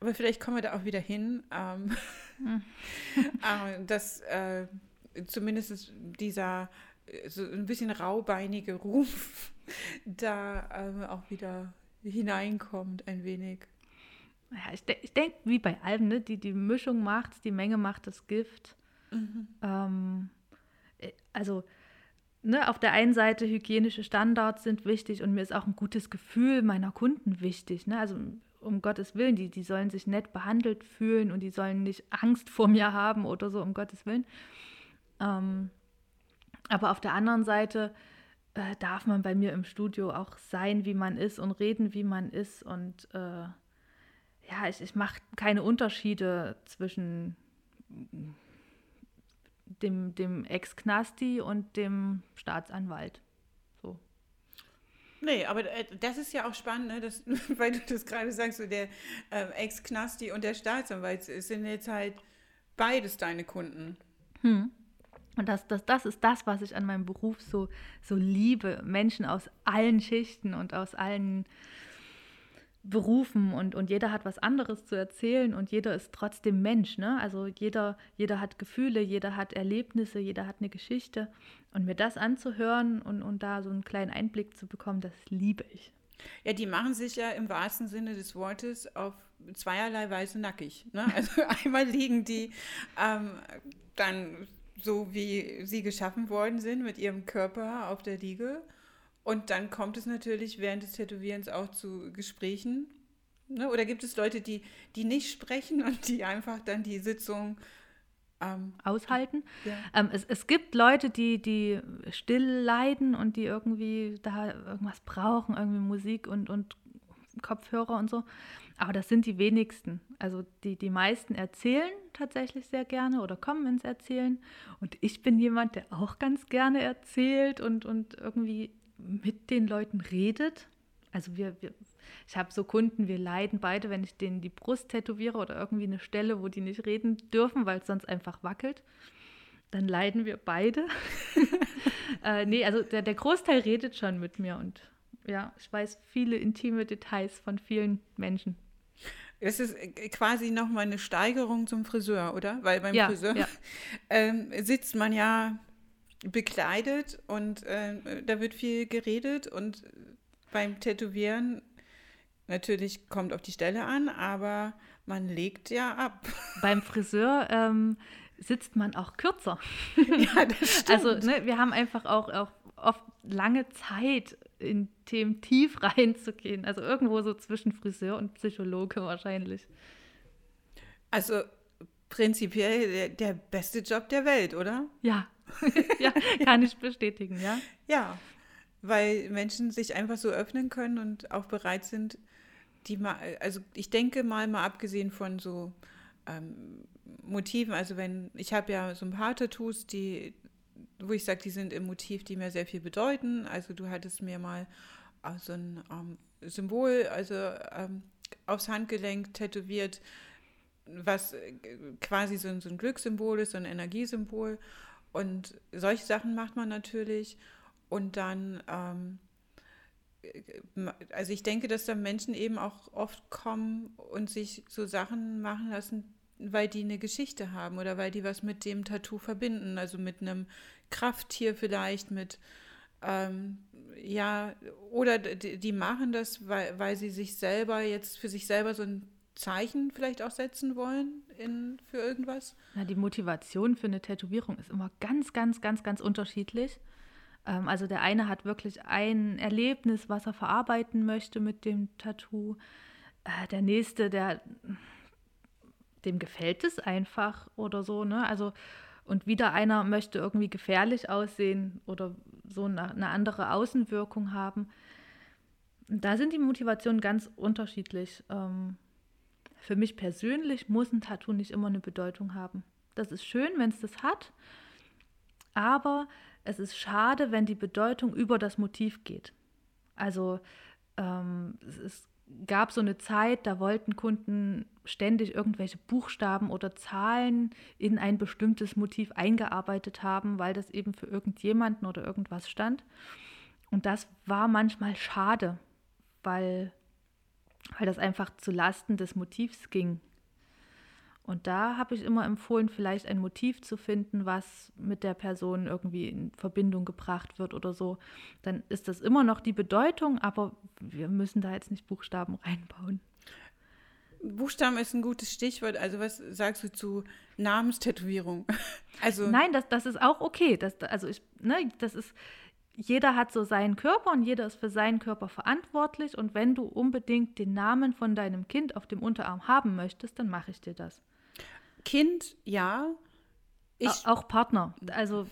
Aber vielleicht kommen wir da auch wieder hin, ähm, hm. äh, dass äh, zumindest dieser äh, so ein bisschen raubeinige Ruf da äh, auch wieder hineinkommt, ein wenig. Ja, ich, de ich denke, wie bei allem, ne? die, die Mischung macht, die Menge macht das Gift. Mhm. Ähm, äh, also, ne, auf der einen Seite hygienische Standards sind wichtig und mir ist auch ein gutes Gefühl meiner Kunden wichtig. Ne? Also um Gottes Willen, die, die sollen sich nett behandelt fühlen und die sollen nicht Angst vor mir haben oder so, um Gottes Willen. Ähm, aber auf der anderen Seite äh, darf man bei mir im Studio auch sein, wie man ist und reden, wie man ist. Und äh, ja, ich, ich mache keine Unterschiede zwischen dem, dem Ex-Knasti und dem Staatsanwalt. Nee, aber äh, das ist ja auch spannend, ne? das, weil du das gerade sagst, so der äh, Ex-Knasti und der Staatsanwalt sind jetzt halt beides deine Kunden. Hm. Und das, das, das ist das, was ich an meinem Beruf so, so liebe. Menschen aus allen Schichten und aus allen Berufen und, und jeder hat was anderes zu erzählen und jeder ist trotzdem Mensch. Ne? Also jeder, jeder hat Gefühle, jeder hat Erlebnisse, jeder hat eine Geschichte. Und mir das anzuhören und, und da so einen kleinen Einblick zu bekommen, das liebe ich. Ja, die machen sich ja im wahrsten Sinne des Wortes auf zweierlei Weise nackig. Ne? Also einmal liegen die ähm, dann so, wie sie geschaffen worden sind, mit ihrem Körper auf der Liege. Und dann kommt es natürlich während des Tätowierens auch zu Gesprächen. Ne? Oder gibt es Leute, die, die nicht sprechen und die einfach dann die Sitzung ähm, aushalten? Ja. Ähm, es, es gibt Leute, die, die still leiden und die irgendwie da irgendwas brauchen, irgendwie Musik und, und Kopfhörer und so. Aber das sind die wenigsten. Also die, die meisten erzählen tatsächlich sehr gerne oder kommen ins Erzählen. Und ich bin jemand, der auch ganz gerne erzählt und, und irgendwie mit den Leuten redet. Also wir, wir ich habe so Kunden, wir leiden beide, wenn ich denen die Brust tätowiere oder irgendwie eine Stelle, wo die nicht reden dürfen, weil es sonst einfach wackelt. Dann leiden wir beide. äh, nee, also der, der Großteil redet schon mit mir und ja, ich weiß viele intime Details von vielen Menschen. Es ist quasi nochmal eine Steigerung zum Friseur, oder? Weil beim ja, Friseur ja. Ähm, sitzt man ja bekleidet und äh, da wird viel geredet und beim Tätowieren natürlich kommt auf die Stelle an, aber man legt ja ab. Beim Friseur ähm, sitzt man auch kürzer. Ja, das stimmt. Also ne, wir haben einfach auch, auch oft lange Zeit, in Themen tief reinzugehen. Also irgendwo so zwischen Friseur und Psychologe wahrscheinlich. Also prinzipiell der, der beste Job der Welt, oder? Ja, ja, kann ich bestätigen, ja. Ja, weil Menschen sich einfach so öffnen können und auch bereit sind, die mal, also ich denke mal, mal abgesehen von so ähm, Motiven, also wenn, ich habe ja so ein paar Tattoos, die, wo ich sage, die sind im Motiv, die mir sehr viel bedeuten. Also du hattest mir mal so ein ähm, Symbol, also ähm, aufs Handgelenk tätowiert, was äh, quasi so ein, so ein Glückssymbol ist, so ein Energiesymbol. Und solche Sachen macht man natürlich. Und dann, ähm, also ich denke, dass da Menschen eben auch oft kommen und sich so Sachen machen lassen, weil die eine Geschichte haben oder weil die was mit dem Tattoo verbinden. Also mit einem Krafttier vielleicht, mit, ähm, ja, oder die, die, machen das, weil, weil sie sich selber jetzt für sich selber so ein Zeichen vielleicht auch setzen wollen in, für irgendwas? Na, die Motivation für eine Tätowierung ist immer ganz, ganz, ganz, ganz unterschiedlich. Ähm, also der eine hat wirklich ein Erlebnis, was er verarbeiten möchte mit dem Tattoo. Äh, der nächste, der dem gefällt es einfach oder so, ne? Also und wieder einer möchte irgendwie gefährlich aussehen oder so eine, eine andere Außenwirkung haben. Da sind die Motivationen ganz unterschiedlich. Ähm, für mich persönlich muss ein Tattoo nicht immer eine Bedeutung haben. Das ist schön, wenn es das hat, aber es ist schade, wenn die Bedeutung über das Motiv geht. Also ähm, es ist, gab so eine Zeit, da wollten Kunden ständig irgendwelche Buchstaben oder Zahlen in ein bestimmtes Motiv eingearbeitet haben, weil das eben für irgendjemanden oder irgendwas stand. Und das war manchmal schade, weil weil das einfach zu Lasten des Motivs ging. Und da habe ich immer empfohlen, vielleicht ein Motiv zu finden, was mit der Person irgendwie in Verbindung gebracht wird oder so. Dann ist das immer noch die Bedeutung, aber wir müssen da jetzt nicht Buchstaben reinbauen. Buchstaben ist ein gutes Stichwort. Also was sagst du zu Namenstätowierung? Also Nein, das, das ist auch okay. Das, also ich, ne, das ist, jeder hat so seinen Körper und jeder ist für seinen Körper verantwortlich. Und wenn du unbedingt den Namen von deinem Kind auf dem Unterarm haben möchtest, dann mache ich dir das. Kind, ja. Ich auch Partner. Also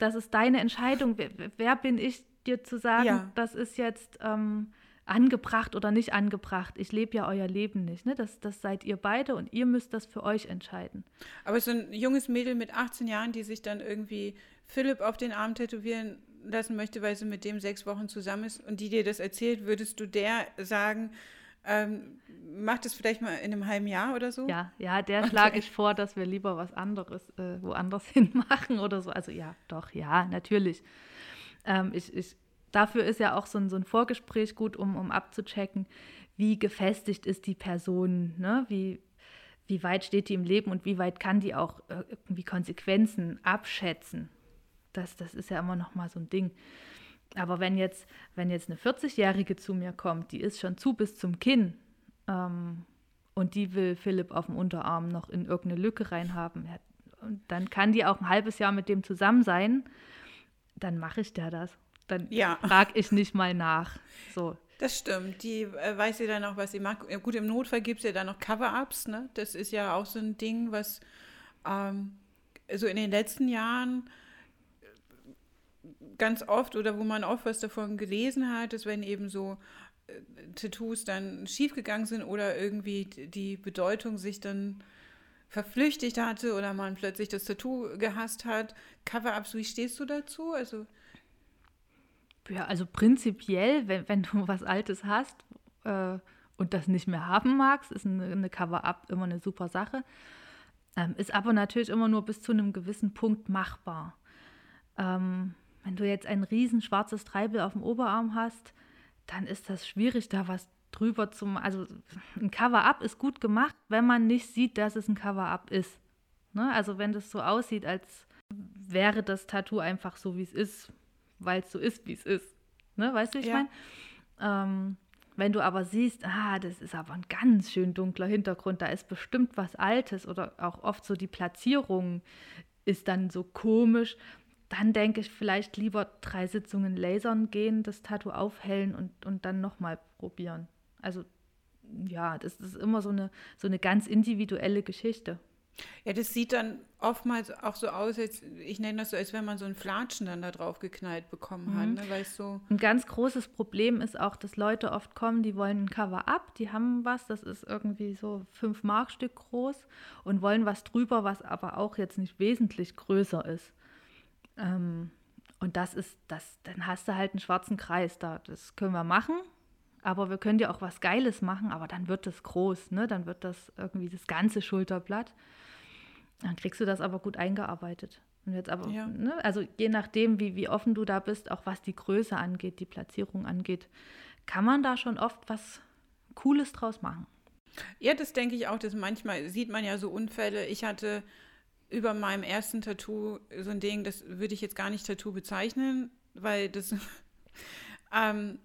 das ist deine Entscheidung. Wer, wer bin ich, dir zu sagen, ja. das ist jetzt ähm, angebracht oder nicht angebracht. Ich lebe ja euer Leben nicht. Ne? Das, das seid ihr beide und ihr müsst das für euch entscheiden. Aber so ein junges Mädel mit 18 Jahren, die sich dann irgendwie Philipp auf den Arm tätowieren lassen möchte, weil sie mit dem sechs Wochen zusammen ist und die dir das erzählt, würdest du der sagen, ähm, mach das vielleicht mal in einem halben Jahr oder so? Ja, ja, der schlage ich vor, dass wir lieber was anderes äh, woanders hin machen oder so. Also ja, doch, ja, natürlich. Ähm, ich, ich, dafür ist ja auch so ein, so ein Vorgespräch gut, um, um abzuchecken, wie gefestigt ist die Person, ne? wie, wie weit steht die im Leben und wie weit kann die auch äh, irgendwie Konsequenzen abschätzen. Das, das ist ja immer noch mal so ein Ding. Aber wenn jetzt, wenn jetzt eine 40-Jährige zu mir kommt, die ist schon zu bis zum Kinn ähm, und die will Philipp auf dem Unterarm noch in irgendeine Lücke reinhaben, ja, dann kann die auch ein halbes Jahr mit dem zusammen sein, dann mache ich der das. Dann ja. frage ich nicht mal nach. So. Das stimmt. Die äh, weiß sie dann auch, was sie mag. Gut, im Notfall gibt es ja dann noch Cover-Ups. Ne? Das ist ja auch so ein Ding, was ähm, so in den letzten Jahren ganz oft oder wo man oft was davon gelesen hat, ist, wenn eben so äh, Tattoos dann schiefgegangen sind oder irgendwie die Bedeutung sich dann verflüchtigt hatte oder man plötzlich das Tattoo gehasst hat. Cover-ups, wie stehst du dazu? Also ja, also prinzipiell, wenn, wenn du was Altes hast äh, und das nicht mehr haben magst, ist eine, eine Cover-up immer eine super Sache. Ähm, ist aber natürlich immer nur bis zu einem gewissen Punkt machbar. Ähm, wenn du jetzt ein riesen schwarzes Treibel auf dem Oberarm hast, dann ist das schwierig, da was drüber zu machen. Also ein Cover-up ist gut gemacht, wenn man nicht sieht, dass es ein Cover-up ist. Ne? Also wenn das so aussieht, als wäre das Tattoo einfach so, wie es ist, weil es so ist, wie es ist. Ne? Weißt du, wie ich ja. meine? Ähm, wenn du aber siehst, ah, das ist aber ein ganz schön dunkler Hintergrund, da ist bestimmt was Altes oder auch oft so die Platzierung ist dann so komisch, dann denke ich vielleicht lieber drei Sitzungen lasern gehen, das Tattoo aufhellen und, und dann nochmal probieren. Also ja, das ist immer so eine, so eine ganz individuelle Geschichte. Ja, das sieht dann oftmals auch so aus, als, ich nenne das so, als wenn man so ein Flatschen dann da drauf geknallt bekommen hat. Mhm. Ne, weil so ein ganz großes Problem ist auch, dass Leute oft kommen, die wollen ein Cover-up, die haben was, das ist irgendwie so fünf Markstück groß und wollen was drüber, was aber auch jetzt nicht wesentlich größer ist. Ähm, und das ist, das, dann hast du halt einen schwarzen Kreis da. Das können wir machen, aber wir können dir auch was Geiles machen, aber dann wird das groß, ne? Dann wird das irgendwie das ganze Schulterblatt. Dann kriegst du das aber gut eingearbeitet. Und jetzt aber, ja. ne? also je nachdem, wie, wie offen du da bist, auch was die Größe angeht, die Platzierung angeht, kann man da schon oft was Cooles draus machen. Ja, das denke ich auch, dass manchmal sieht man ja so Unfälle. Ich hatte über meinem ersten Tattoo so ein Ding, das würde ich jetzt gar nicht Tattoo bezeichnen, weil das, ähm,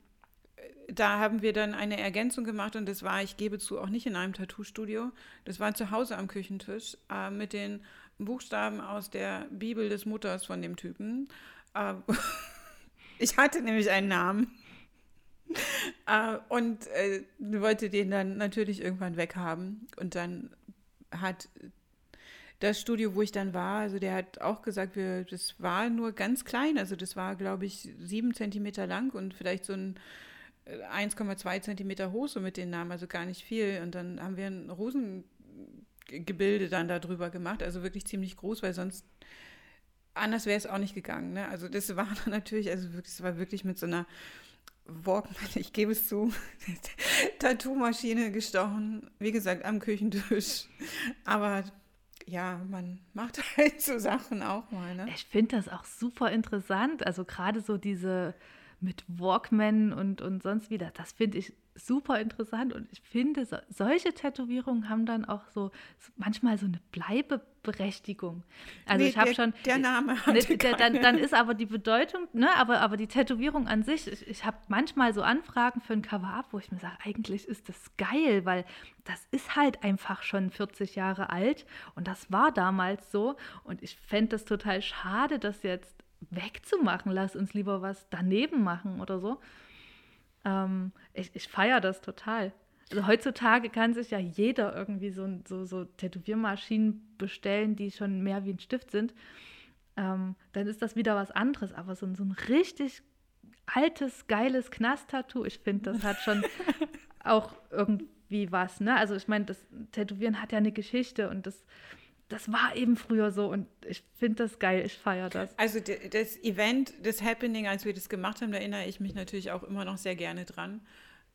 da haben wir dann eine Ergänzung gemacht und das war, ich gebe zu, auch nicht in einem Tattoo-Studio. Das war zu Hause am Küchentisch äh, mit den Buchstaben aus der Bibel des Mutters von dem Typen. Äh, ich hatte nämlich einen Namen. äh, und äh, wollte den dann natürlich irgendwann weghaben. Und dann hat das Studio, wo ich dann war, also der hat auch gesagt, wir, das war nur ganz klein. Also das war, glaube ich, sieben Zentimeter lang und vielleicht so ein 1,2 äh, Zentimeter hoch, so mit den Namen, also gar nicht viel. Und dann haben wir ein Rosengebilde dann darüber gemacht, also wirklich ziemlich groß, weil sonst anders wäre es auch nicht gegangen. Ne? Also das war dann natürlich, also wirklich, das war wirklich mit so einer Walkman, ich gebe es zu, Tattoo-Maschine gestochen, wie gesagt, am Küchentisch. Aber ja, man macht halt so Sachen auch mal. Ne? Ich finde das auch super interessant. Also gerade so diese mit Walkman und, und sonst wieder. Das finde ich super interessant und ich finde, so, solche Tätowierungen haben dann auch so, so manchmal so eine Bleibeberechtigung. Also nee, ich habe schon. Der Name ne, dann, dann ist aber die Bedeutung, ne, aber, aber die Tätowierung an sich, ich, ich habe manchmal so Anfragen für ein Cover-Up, wo ich mir sage, eigentlich ist das geil, weil das ist halt einfach schon 40 Jahre alt und das war damals so und ich fände das total schade, dass jetzt wegzumachen. Lass uns lieber was daneben machen oder so. Ähm, ich ich feiere das total. Also heutzutage kann sich ja jeder irgendwie so, so, so Tätowiermaschinen bestellen, die schon mehr wie ein Stift sind. Ähm, dann ist das wieder was anderes. Aber so, so ein richtig altes, geiles Knast-Tattoo, ich finde, das hat schon auch irgendwie was. Ne? Also ich meine, das Tätowieren hat ja eine Geschichte und das das war eben früher so und ich finde das geil, ich feiere das. Also das Event, das Happening, als wir das gemacht haben, da erinnere ich mich natürlich auch immer noch sehr gerne dran,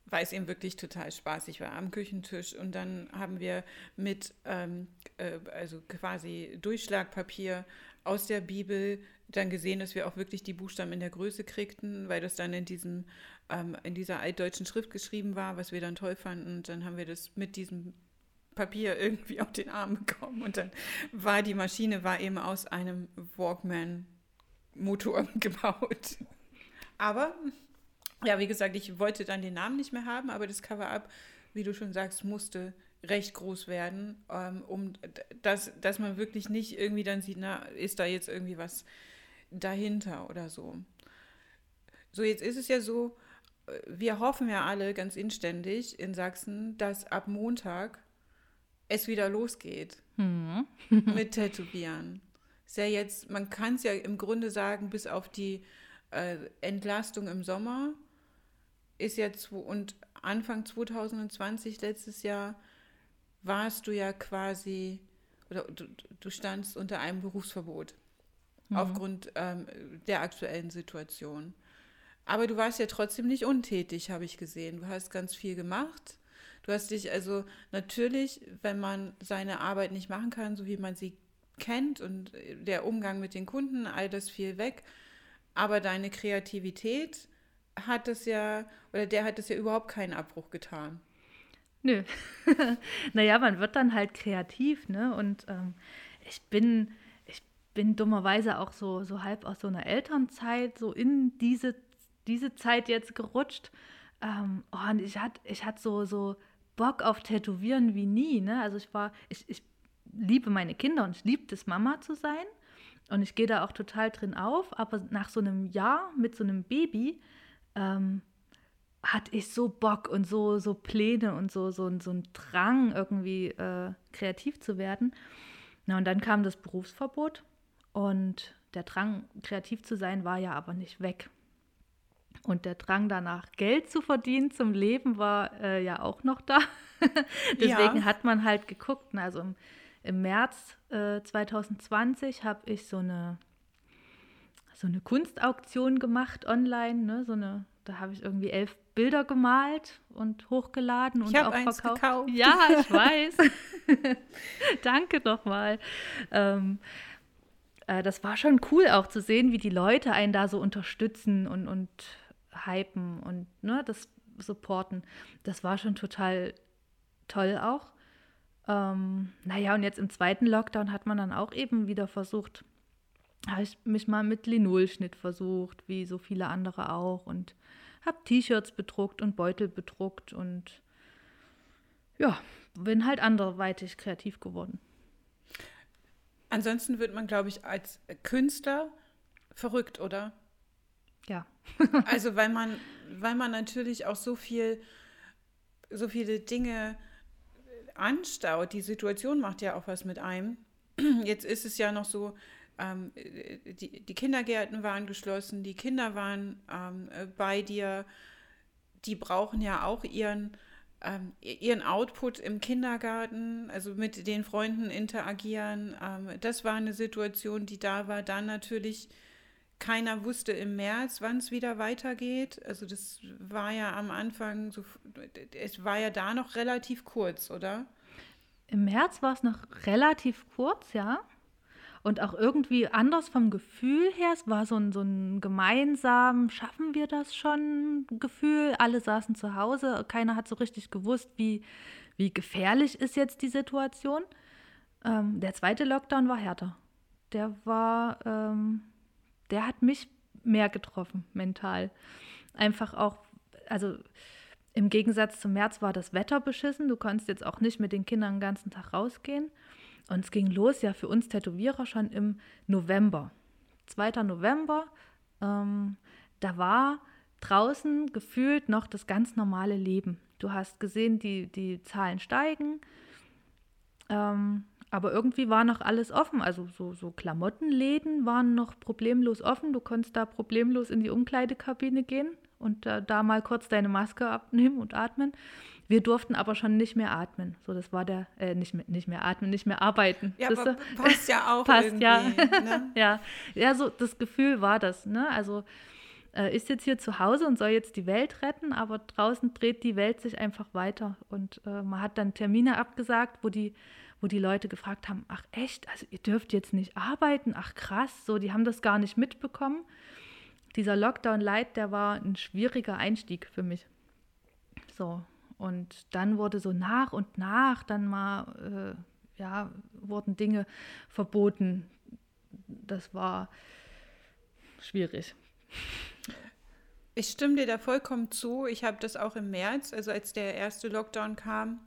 weil es eben wirklich total spaßig war am Küchentisch und dann haben wir mit, ähm, äh, also quasi Durchschlagpapier aus der Bibel dann gesehen, dass wir auch wirklich die Buchstaben in der Größe kriegten, weil das dann in diesem ähm, in dieser altdeutschen Schrift geschrieben war, was wir dann toll fanden. Und dann haben wir das mit diesem Papier irgendwie auf den Arm bekommen und dann war die Maschine war eben aus einem Walkman Motor gebaut. Aber ja, wie gesagt, ich wollte dann den Namen nicht mehr haben, aber das Cover-up, wie du schon sagst, musste recht groß werden, ähm, um dass, dass man wirklich nicht irgendwie dann sieht, na, ist da jetzt irgendwie was dahinter oder so. So, jetzt ist es ja so, äh, wir hoffen ja alle ganz inständig in Sachsen, dass ab Montag es wieder losgeht mhm. mit Tätowieren. Ist ja jetzt, man kann es ja im Grunde sagen, bis auf die äh, Entlastung im Sommer ist jetzt und Anfang 2020 letztes Jahr warst du ja quasi oder du, du standst unter einem Berufsverbot mhm. aufgrund ähm, der aktuellen Situation. Aber du warst ja trotzdem nicht untätig, habe ich gesehen. Du hast ganz viel gemacht. Du hast dich also natürlich, wenn man seine Arbeit nicht machen kann, so wie man sie kennt und der Umgang mit den Kunden, all das fiel weg. Aber deine Kreativität hat es ja, oder der hat es ja überhaupt keinen Abbruch getan. Nö. naja, man wird dann halt kreativ, ne? Und ähm, ich bin, ich bin dummerweise auch so, so halb aus so einer Elternzeit, so in diese, diese Zeit jetzt gerutscht. Ähm, oh, und ich hatte ich hat so, so Bock auf Tätowieren wie nie. Ne? Also ich war, ich, ich liebe meine Kinder und ich liebe es, Mama zu sein. Und ich gehe da auch total drin auf. Aber nach so einem Jahr mit so einem Baby ähm, hatte ich so Bock und so, so Pläne und so, so, so einen Drang, irgendwie äh, kreativ zu werden. Na, und dann kam das Berufsverbot und der Drang, kreativ zu sein, war ja aber nicht weg. Und der Drang danach, Geld zu verdienen zum Leben, war äh, ja auch noch da. Deswegen ja. hat man halt geguckt. Ne? Also im, im März äh, 2020 habe ich so eine, so eine Kunstauktion gemacht online. Ne? So eine, da habe ich irgendwie elf Bilder gemalt und hochgeladen und auch verkauft. Gekauft. Ja, ich weiß. Danke nochmal. Ähm, äh, das war schon cool auch zu sehen, wie die Leute einen da so unterstützen und, und hypen und ne, das supporten. Das war schon total toll auch. Ähm, naja, und jetzt im zweiten Lockdown hat man dann auch eben wieder versucht, habe ich mich mal mit Linolschnitt versucht, wie so viele andere auch. Und habe T-Shirts bedruckt und Beutel bedruckt und ja, bin halt anderweitig kreativ geworden. Ansonsten wird man, glaube ich, als Künstler verrückt, oder? Ja. also weil man, weil man natürlich auch so viel, so viele Dinge anstaut. Die Situation macht ja auch was mit einem. Jetzt ist es ja noch so, ähm, die, die, Kindergärten waren geschlossen, die Kinder waren ähm, bei dir, die brauchen ja auch ihren ähm, ihren Output im Kindergarten, also mit den Freunden interagieren. Ähm, das war eine Situation, die da war. Dann natürlich, keiner wusste im März, wann es wieder weitergeht. Also das war ja am Anfang, so, es war ja da noch relativ kurz, oder? Im März war es noch relativ kurz, ja und auch irgendwie anders vom Gefühl her. Es war so ein, so ein gemeinsam, schaffen wir das schon Gefühl. Alle saßen zu Hause, keiner hat so richtig gewusst, wie, wie gefährlich ist jetzt die Situation. Ähm, der zweite Lockdown war härter. Der war, ähm, der hat mich mehr getroffen, mental. Einfach auch, also im Gegensatz zum März war das Wetter beschissen. Du konntest jetzt auch nicht mit den Kindern den ganzen Tag rausgehen. Und es ging los ja für uns Tätowierer schon im November. 2. November, ähm, da war draußen gefühlt noch das ganz normale Leben. Du hast gesehen, die, die Zahlen steigen, ähm, aber irgendwie war noch alles offen. Also so, so Klamottenläden waren noch problemlos offen. Du konntest da problemlos in die Umkleidekabine gehen und äh, da mal kurz deine Maske abnehmen und atmen. Wir durften aber schon nicht mehr atmen. So, das war der, äh, nicht, mehr, nicht mehr atmen, nicht mehr arbeiten. Ja, aber passt ja auch passt, irgendwie. Ja. Ne? ja. ja, so das Gefühl war das. Ne? Also äh, ist jetzt hier zu Hause und soll jetzt die Welt retten, aber draußen dreht die Welt sich einfach weiter. Und äh, man hat dann Termine abgesagt, wo die, wo die Leute gefragt haben, ach echt, also ihr dürft jetzt nicht arbeiten, ach krass, so, die haben das gar nicht mitbekommen. Dieser Lockdown Light, der war ein schwieriger Einstieg für mich. So, und dann wurde so nach und nach dann mal, äh, ja, wurden Dinge verboten. Das war schwierig. Ich stimme dir da vollkommen zu. Ich habe das auch im März, also als der erste Lockdown kam,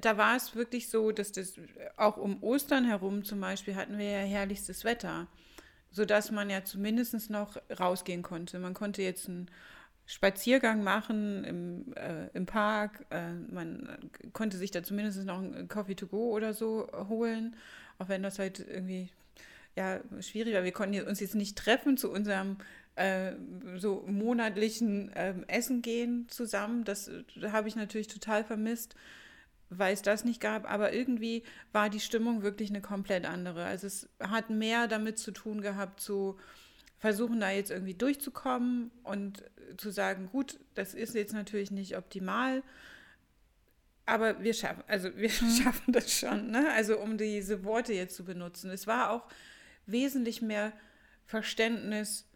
da, war es wirklich so, dass das auch um Ostern herum zum Beispiel hatten wir ja herrlichstes Wetter, sodass man ja zumindest noch rausgehen konnte. Man konnte jetzt ein Spaziergang machen im, äh, im Park. Äh, man konnte sich da zumindest noch ein Coffee to go oder so holen, auch wenn das halt irgendwie ja, schwierig war. Wir konnten uns jetzt nicht treffen zu unserem äh, so monatlichen ähm, Essen gehen zusammen. Das, das habe ich natürlich total vermisst, weil es das nicht gab. Aber irgendwie war die Stimmung wirklich eine komplett andere. Also es hat mehr damit zu tun gehabt, so versuchen da jetzt irgendwie durchzukommen und zu sagen, gut, das ist jetzt natürlich nicht optimal, aber wir schaffen, also wir mhm. schaffen das schon, ne? Also um diese Worte jetzt zu benutzen. Es war auch wesentlich mehr Verständnis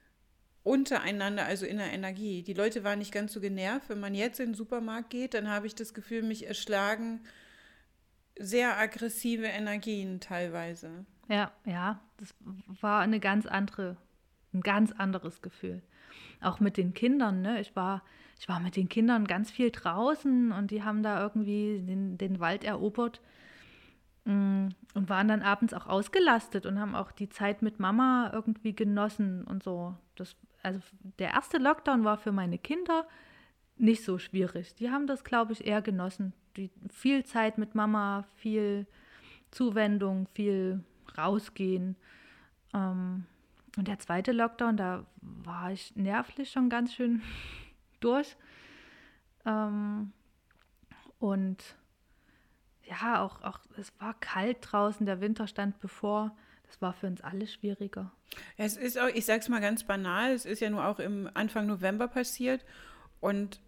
untereinander, also in der Energie. Die Leute waren nicht ganz so genervt. Wenn man jetzt in den Supermarkt geht, dann habe ich das Gefühl, mich erschlagen sehr aggressive Energien teilweise. Ja, ja, das war eine ganz andere ein ganz anderes Gefühl. Auch mit den Kindern, ne? Ich war, ich war mit den Kindern ganz viel draußen und die haben da irgendwie den, den Wald erobert mm, und waren dann abends auch ausgelastet und haben auch die Zeit mit Mama irgendwie genossen und so. Das, also der erste Lockdown war für meine Kinder nicht so schwierig. Die haben das, glaube ich, eher genossen. Die, viel Zeit mit Mama, viel Zuwendung, viel rausgehen. Ähm, und der zweite Lockdown, da war ich nervlich schon ganz schön durch. Ähm, und ja, auch, auch es war kalt draußen, der Winter stand bevor. Das war für uns alle schwieriger. Es ist auch, ich sage es mal ganz banal, es ist ja nur auch im Anfang November passiert und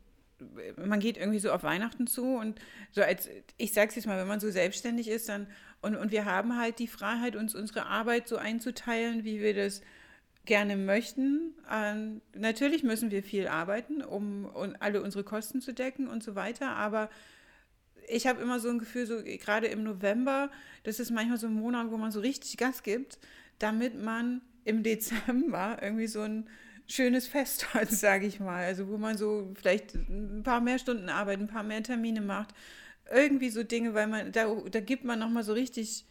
man geht irgendwie so auf Weihnachten zu und so als, ich sage es jetzt mal, wenn man so selbstständig ist, dann und, und wir haben halt die Freiheit, uns unsere Arbeit so einzuteilen, wie wir das gerne möchten. Ähm, natürlich müssen wir viel arbeiten, um, um alle unsere Kosten zu decken und so weiter, aber ich habe immer so ein Gefühl, so gerade im November, das ist manchmal so ein Monat, wo man so richtig Gas gibt, damit man im Dezember irgendwie so ein schönes Fest hat, sage ich mal. Also wo man so vielleicht ein paar mehr Stunden arbeitet, ein paar mehr Termine macht. Irgendwie so Dinge, weil man, da, da gibt man nochmal so richtig.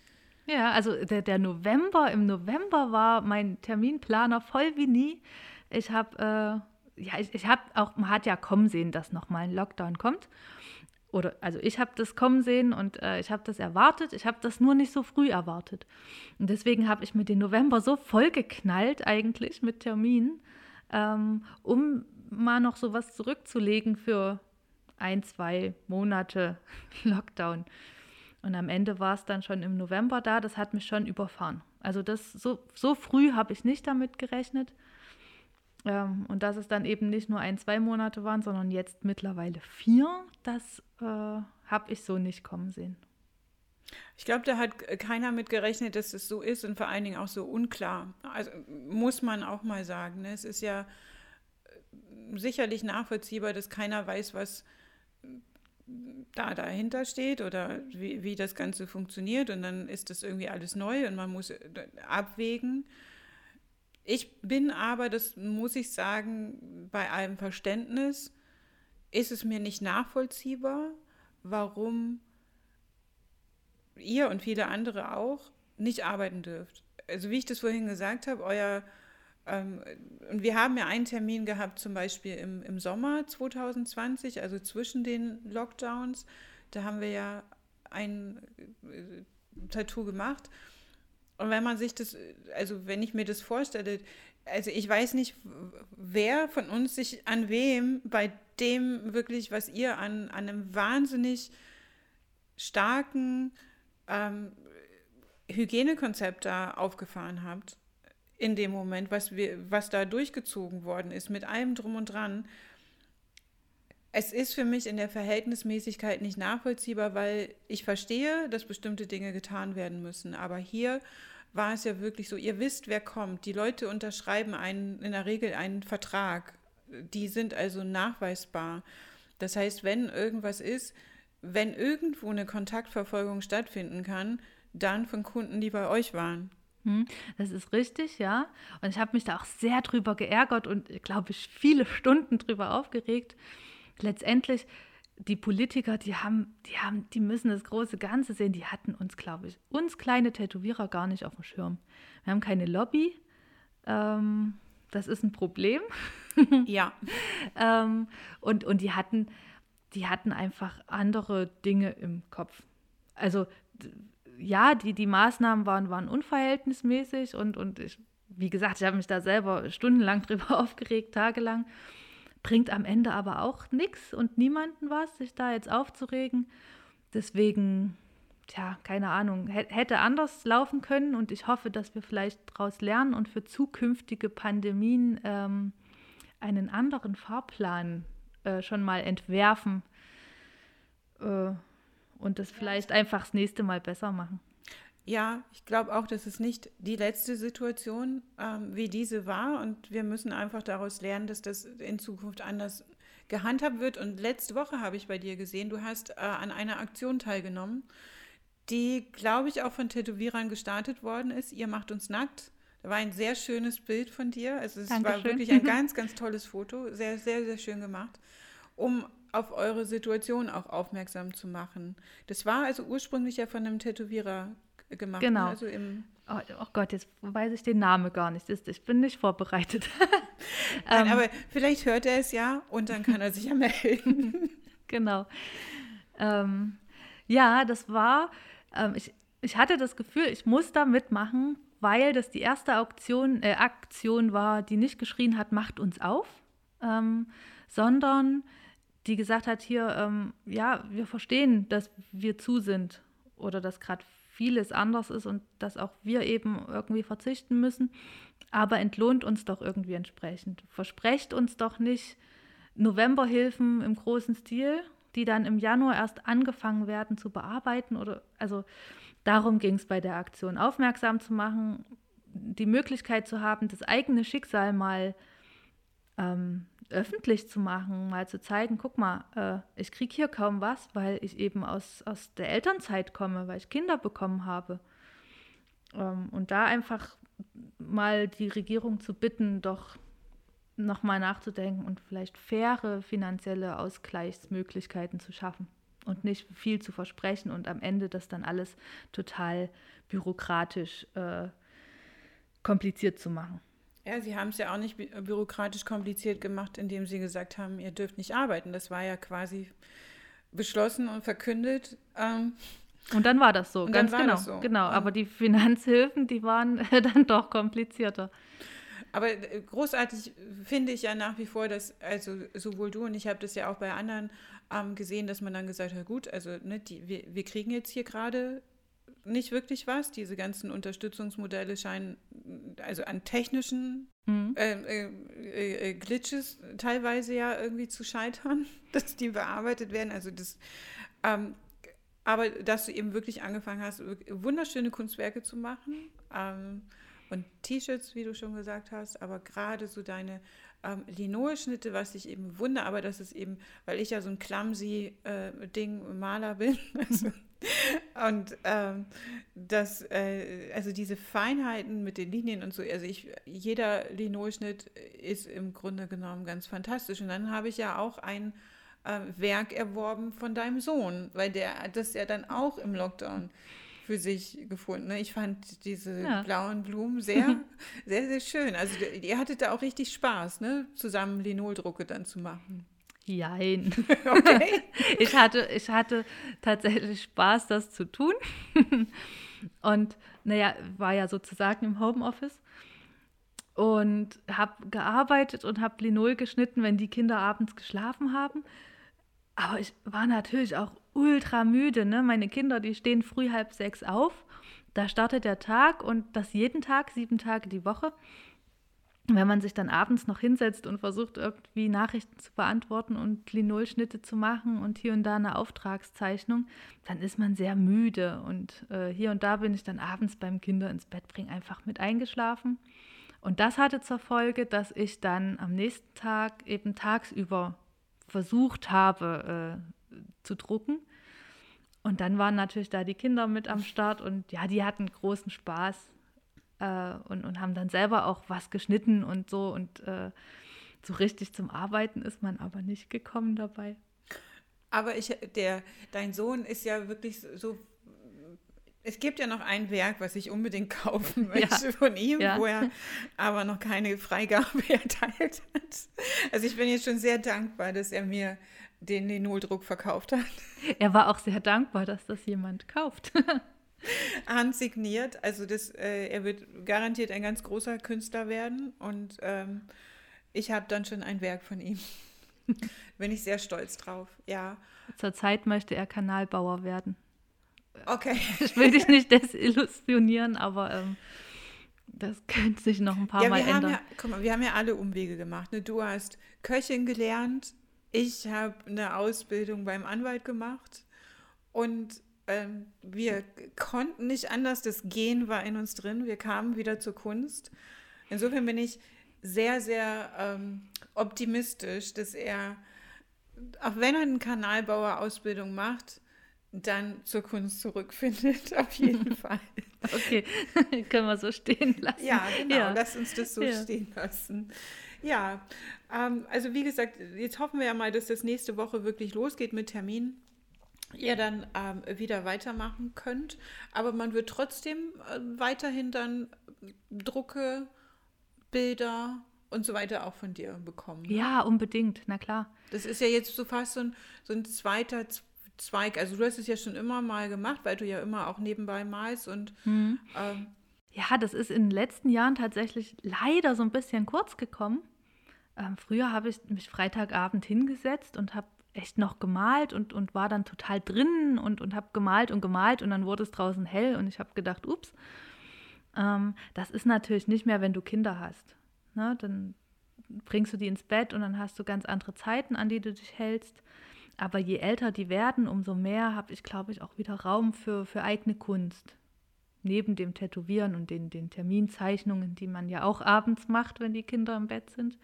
Ja, also der, der November, im November war mein Terminplaner voll wie nie. Ich habe, äh, ja, ich, ich habe auch, man hat ja kommen sehen, dass nochmal ein Lockdown kommt oder also ich habe das kommen sehen und äh, ich habe das erwartet. Ich habe das nur nicht so früh erwartet. Und deswegen habe ich mir den November so vollgeknallt eigentlich mit Terminen, ähm, um mal noch so was zurückzulegen für ein, zwei Monate Lockdown. Und am Ende war es dann schon im November da. Das hat mich schon überfahren. Also das so, so früh habe ich nicht damit gerechnet. Ähm, und dass es dann eben nicht nur ein, zwei Monate waren, sondern jetzt mittlerweile vier, das äh, habe ich so nicht kommen sehen. Ich glaube, da hat keiner mit gerechnet, dass es so ist und vor allen Dingen auch so unklar. Also muss man auch mal sagen. Ne? Es ist ja äh, sicherlich nachvollziehbar, dass keiner weiß, was da dahinter steht oder wie, wie das Ganze funktioniert. Und dann ist das irgendwie alles neu und man muss äh, abwägen. Ich bin aber, das muss ich sagen, bei allem Verständnis, ist es mir nicht nachvollziehbar, warum ihr und viele andere auch nicht arbeiten dürft. Also wie ich das vorhin gesagt habe, euer ähm, und wir haben ja einen Termin gehabt, zum Beispiel im, im Sommer 2020, also zwischen den Lockdowns. Da haben wir ja ein äh, Tattoo gemacht. Und wenn man sich das, also wenn ich mir das vorstelle, also ich weiß nicht, wer von uns sich an wem bei dem wirklich, was ihr an, an einem wahnsinnig starken ähm, Hygienekonzept da aufgefahren habt, in dem Moment, was, wir, was da durchgezogen worden ist, mit allem drum und dran. Es ist für mich in der Verhältnismäßigkeit nicht nachvollziehbar, weil ich verstehe, dass bestimmte Dinge getan werden müssen. Aber hier war es ja wirklich so, ihr wisst, wer kommt. Die Leute unterschreiben einen, in der Regel einen Vertrag. Die sind also nachweisbar. Das heißt, wenn irgendwas ist, wenn irgendwo eine Kontaktverfolgung stattfinden kann, dann von Kunden, die bei euch waren. Hm, das ist richtig, ja. Und ich habe mich da auch sehr drüber geärgert und, glaube ich, viele Stunden drüber aufgeregt. Letztendlich die Politiker, die haben, die haben, die müssen das große Ganze sehen. Die hatten uns, glaube ich, uns kleine Tätowierer gar nicht auf dem Schirm. Wir haben keine Lobby. Ähm, das ist ein Problem. ja. ähm, und, und die hatten, die hatten einfach andere Dinge im Kopf. Also ja, die, die Maßnahmen waren, waren unverhältnismäßig und, und ich, wie gesagt, ich habe mich da selber stundenlang drüber aufgeregt, tagelang bringt am Ende aber auch nichts und niemanden was, sich da jetzt aufzuregen. Deswegen, tja, keine Ahnung, hätte anders laufen können und ich hoffe, dass wir vielleicht daraus lernen und für zukünftige Pandemien ähm, einen anderen Fahrplan äh, schon mal entwerfen äh, und das vielleicht einfach das nächste Mal besser machen. Ja, ich glaube auch, dass es nicht die letzte Situation ähm, wie diese war und wir müssen einfach daraus lernen, dass das in Zukunft anders gehandhabt wird. Und letzte Woche habe ich bei dir gesehen, du hast äh, an einer Aktion teilgenommen, die, glaube ich, auch von Tätowierern gestartet worden ist. Ihr macht uns nackt. Da war ein sehr schönes Bild von dir. Also es Dankeschön. war wirklich ein ganz, ganz tolles Foto. Sehr, sehr, sehr schön gemacht. Um auf eure Situation auch aufmerksam zu machen. Das war also ursprünglich ja von einem Tätowierer gemacht. Genau. Also im oh, oh, Gott, jetzt weiß ich den Namen gar nicht. Ich bin nicht vorbereitet. Nein, ähm, aber vielleicht hört er es ja und dann kann er sich ja melden. genau. Ähm, ja, das war, ähm, ich, ich hatte das Gefühl, ich muss da mitmachen, weil das die erste Auktion, äh, Aktion war, die nicht geschrien hat, macht uns auf, ähm, sondern die gesagt hat, hier, ähm, ja, wir verstehen, dass wir zu sind oder dass gerade vieles anders ist und dass auch wir eben irgendwie verzichten müssen, aber entlohnt uns doch irgendwie entsprechend. Versprecht uns doch nicht Novemberhilfen im großen Stil, die dann im Januar erst angefangen werden zu bearbeiten oder also darum ging es bei der Aktion aufmerksam zu machen, die Möglichkeit zu haben, das eigene Schicksal mal ähm, öffentlich zu machen, mal zu zeigen, guck mal, äh, ich kriege hier kaum was, weil ich eben aus, aus der Elternzeit komme, weil ich Kinder bekommen habe. Ähm, und da einfach mal die Regierung zu bitten, doch nochmal nachzudenken und vielleicht faire finanzielle Ausgleichsmöglichkeiten zu schaffen und nicht viel zu versprechen und am Ende das dann alles total bürokratisch äh, kompliziert zu machen. Ja, sie haben es ja auch nicht bü bürokratisch kompliziert gemacht, indem sie gesagt haben, ihr dürft nicht arbeiten. Das war ja quasi beschlossen und verkündet. Ähm, und dann war das so, ganz genau. So. Genau, aber die Finanzhilfen, die waren dann doch komplizierter. Aber äh, großartig finde ich ja nach wie vor, dass, also sowohl du und ich habe das ja auch bei anderen ähm, gesehen, dass man dann gesagt hat, gut, also ne, die, wir, wir kriegen jetzt hier gerade nicht wirklich was. Diese ganzen Unterstützungsmodelle scheinen also an technischen mhm. äh, äh, äh, Glitches teilweise ja irgendwie zu scheitern, dass die bearbeitet werden. Also das, ähm, aber dass du eben wirklich angefangen hast, wunderschöne Kunstwerke zu machen ähm, und T-Shirts, wie du schon gesagt hast, aber gerade so deine ähm, Linoe-Schnitte, was ich eben wundere, aber das ist eben, weil ich ja so ein clumsy äh, Ding Maler bin, also und ähm, das, äh, also diese Feinheiten mit den Linien und so, also ich, jeder Linolschnitt ist im Grunde genommen ganz fantastisch. Und dann habe ich ja auch ein äh, Werk erworben von deinem Sohn, weil der das ja dann auch im Lockdown für sich gefunden. Ne? Ich fand diese ja. blauen Blumen sehr, sehr, sehr schön. Also ihr hattet da auch richtig Spaß, ne? zusammen Linoldrucke dann zu machen. Jein. Okay. ich, hatte, ich hatte tatsächlich Spaß, das zu tun. und naja, war ja sozusagen im Homeoffice und habe gearbeitet und habe Linol geschnitten, wenn die Kinder abends geschlafen haben. Aber ich war natürlich auch ultra müde. Ne? Meine Kinder, die stehen früh halb sechs auf. Da startet der Tag und das jeden Tag, sieben Tage die Woche wenn man sich dann abends noch hinsetzt und versucht, irgendwie Nachrichten zu beantworten und Linolschnitte zu machen und hier und da eine Auftragszeichnung, dann ist man sehr müde. Und äh, hier und da bin ich dann abends beim Kinder ins Bett bringen einfach mit eingeschlafen. Und das hatte zur Folge, dass ich dann am nächsten Tag eben tagsüber versucht habe äh, zu drucken. Und dann waren natürlich da die Kinder mit am Start und ja, die hatten großen Spaß äh, und, und haben dann selber auch was geschnitten und so. Und äh, so richtig zum Arbeiten ist man aber nicht gekommen dabei. Aber ich, der, dein Sohn ist ja wirklich so. Es gibt ja noch ein Werk, was ich unbedingt kaufen möchte ja. von ihm, ja. wo er aber noch keine Freigabe erteilt hat. Also ich bin jetzt schon sehr dankbar, dass er mir den Linoldruck verkauft hat. Er war auch sehr dankbar, dass das jemand kauft. handsigniert. Also das, äh, er wird garantiert ein ganz großer Künstler werden und ähm, ich habe dann schon ein Werk von ihm. Bin ich sehr stolz drauf, ja. Zurzeit möchte er Kanalbauer werden. Okay. Ich will dich nicht desillusionieren, aber ähm, das könnte sich noch ein paar ja, Mal ändern. Ja, guck mal, wir haben ja alle Umwege gemacht. Ne? Du hast Köchin gelernt, ich habe eine Ausbildung beim Anwalt gemacht und ähm, wir konnten nicht anders, das Gehen war in uns drin, wir kamen wieder zur Kunst. Insofern bin ich sehr, sehr ähm, optimistisch, dass er, auch wenn er eine Kanalbauer-Ausbildung macht, dann zur Kunst zurückfindet, auf jeden Fall. Okay, können wir so stehen lassen. Ja, genau, ja. lass uns das so ja. stehen lassen. Ja, ähm, also wie gesagt, jetzt hoffen wir ja mal, dass das nächste Woche wirklich losgeht mit Termin ihr dann ähm, wieder weitermachen könnt. Aber man wird trotzdem äh, weiterhin dann Drucke, Bilder und so weiter auch von dir bekommen. Ne? Ja, unbedingt, na klar. Das ist ja jetzt so fast so ein, so ein zweiter Zweig. Also du hast es ja schon immer mal gemacht, weil du ja immer auch nebenbei malst und mhm. ähm, ja, das ist in den letzten Jahren tatsächlich leider so ein bisschen kurz gekommen. Ähm, früher habe ich mich Freitagabend hingesetzt und habe echt noch gemalt und, und war dann total drin und, und habe gemalt und gemalt und dann wurde es draußen hell und ich habe gedacht, ups, ähm, das ist natürlich nicht mehr, wenn du Kinder hast. Ne? Dann bringst du die ins Bett und dann hast du ganz andere Zeiten, an die du dich hältst. Aber je älter die werden, umso mehr habe ich, glaube ich, auch wieder Raum für, für eigene Kunst. Neben dem Tätowieren und den, den Terminzeichnungen, die man ja auch abends macht, wenn die Kinder im Bett sind.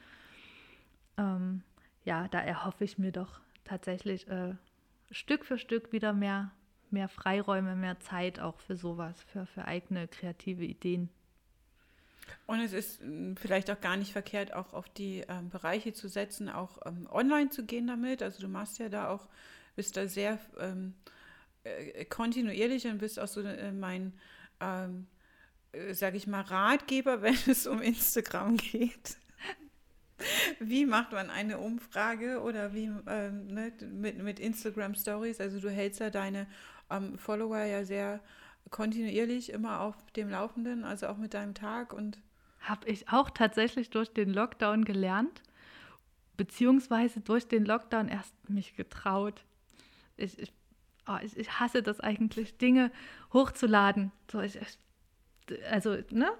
Ähm, ja, da erhoffe ich mir doch tatsächlich äh, Stück für Stück wieder mehr, mehr Freiräume, mehr Zeit auch für sowas, für, für eigene kreative Ideen. Und es ist hm, vielleicht auch gar nicht verkehrt, auch auf die ähm, Bereiche zu setzen, auch ähm, online zu gehen damit. Also du machst ja da auch, bist da sehr ähm, äh, kontinuierlich und bist auch so äh, mein, ähm, äh, sage ich mal, Ratgeber, wenn es um Instagram geht. Wie macht man eine Umfrage oder wie ähm, ne, mit, mit Instagram Stories? Also du hältst ja deine ähm, Follower ja sehr kontinuierlich immer auf dem Laufenden, also auch mit deinem Tag und habe ich auch tatsächlich durch den Lockdown gelernt, beziehungsweise durch den Lockdown erst mich getraut. Ich, ich, oh, ich, ich hasse das eigentlich, Dinge hochzuladen. So, ich, also, ne?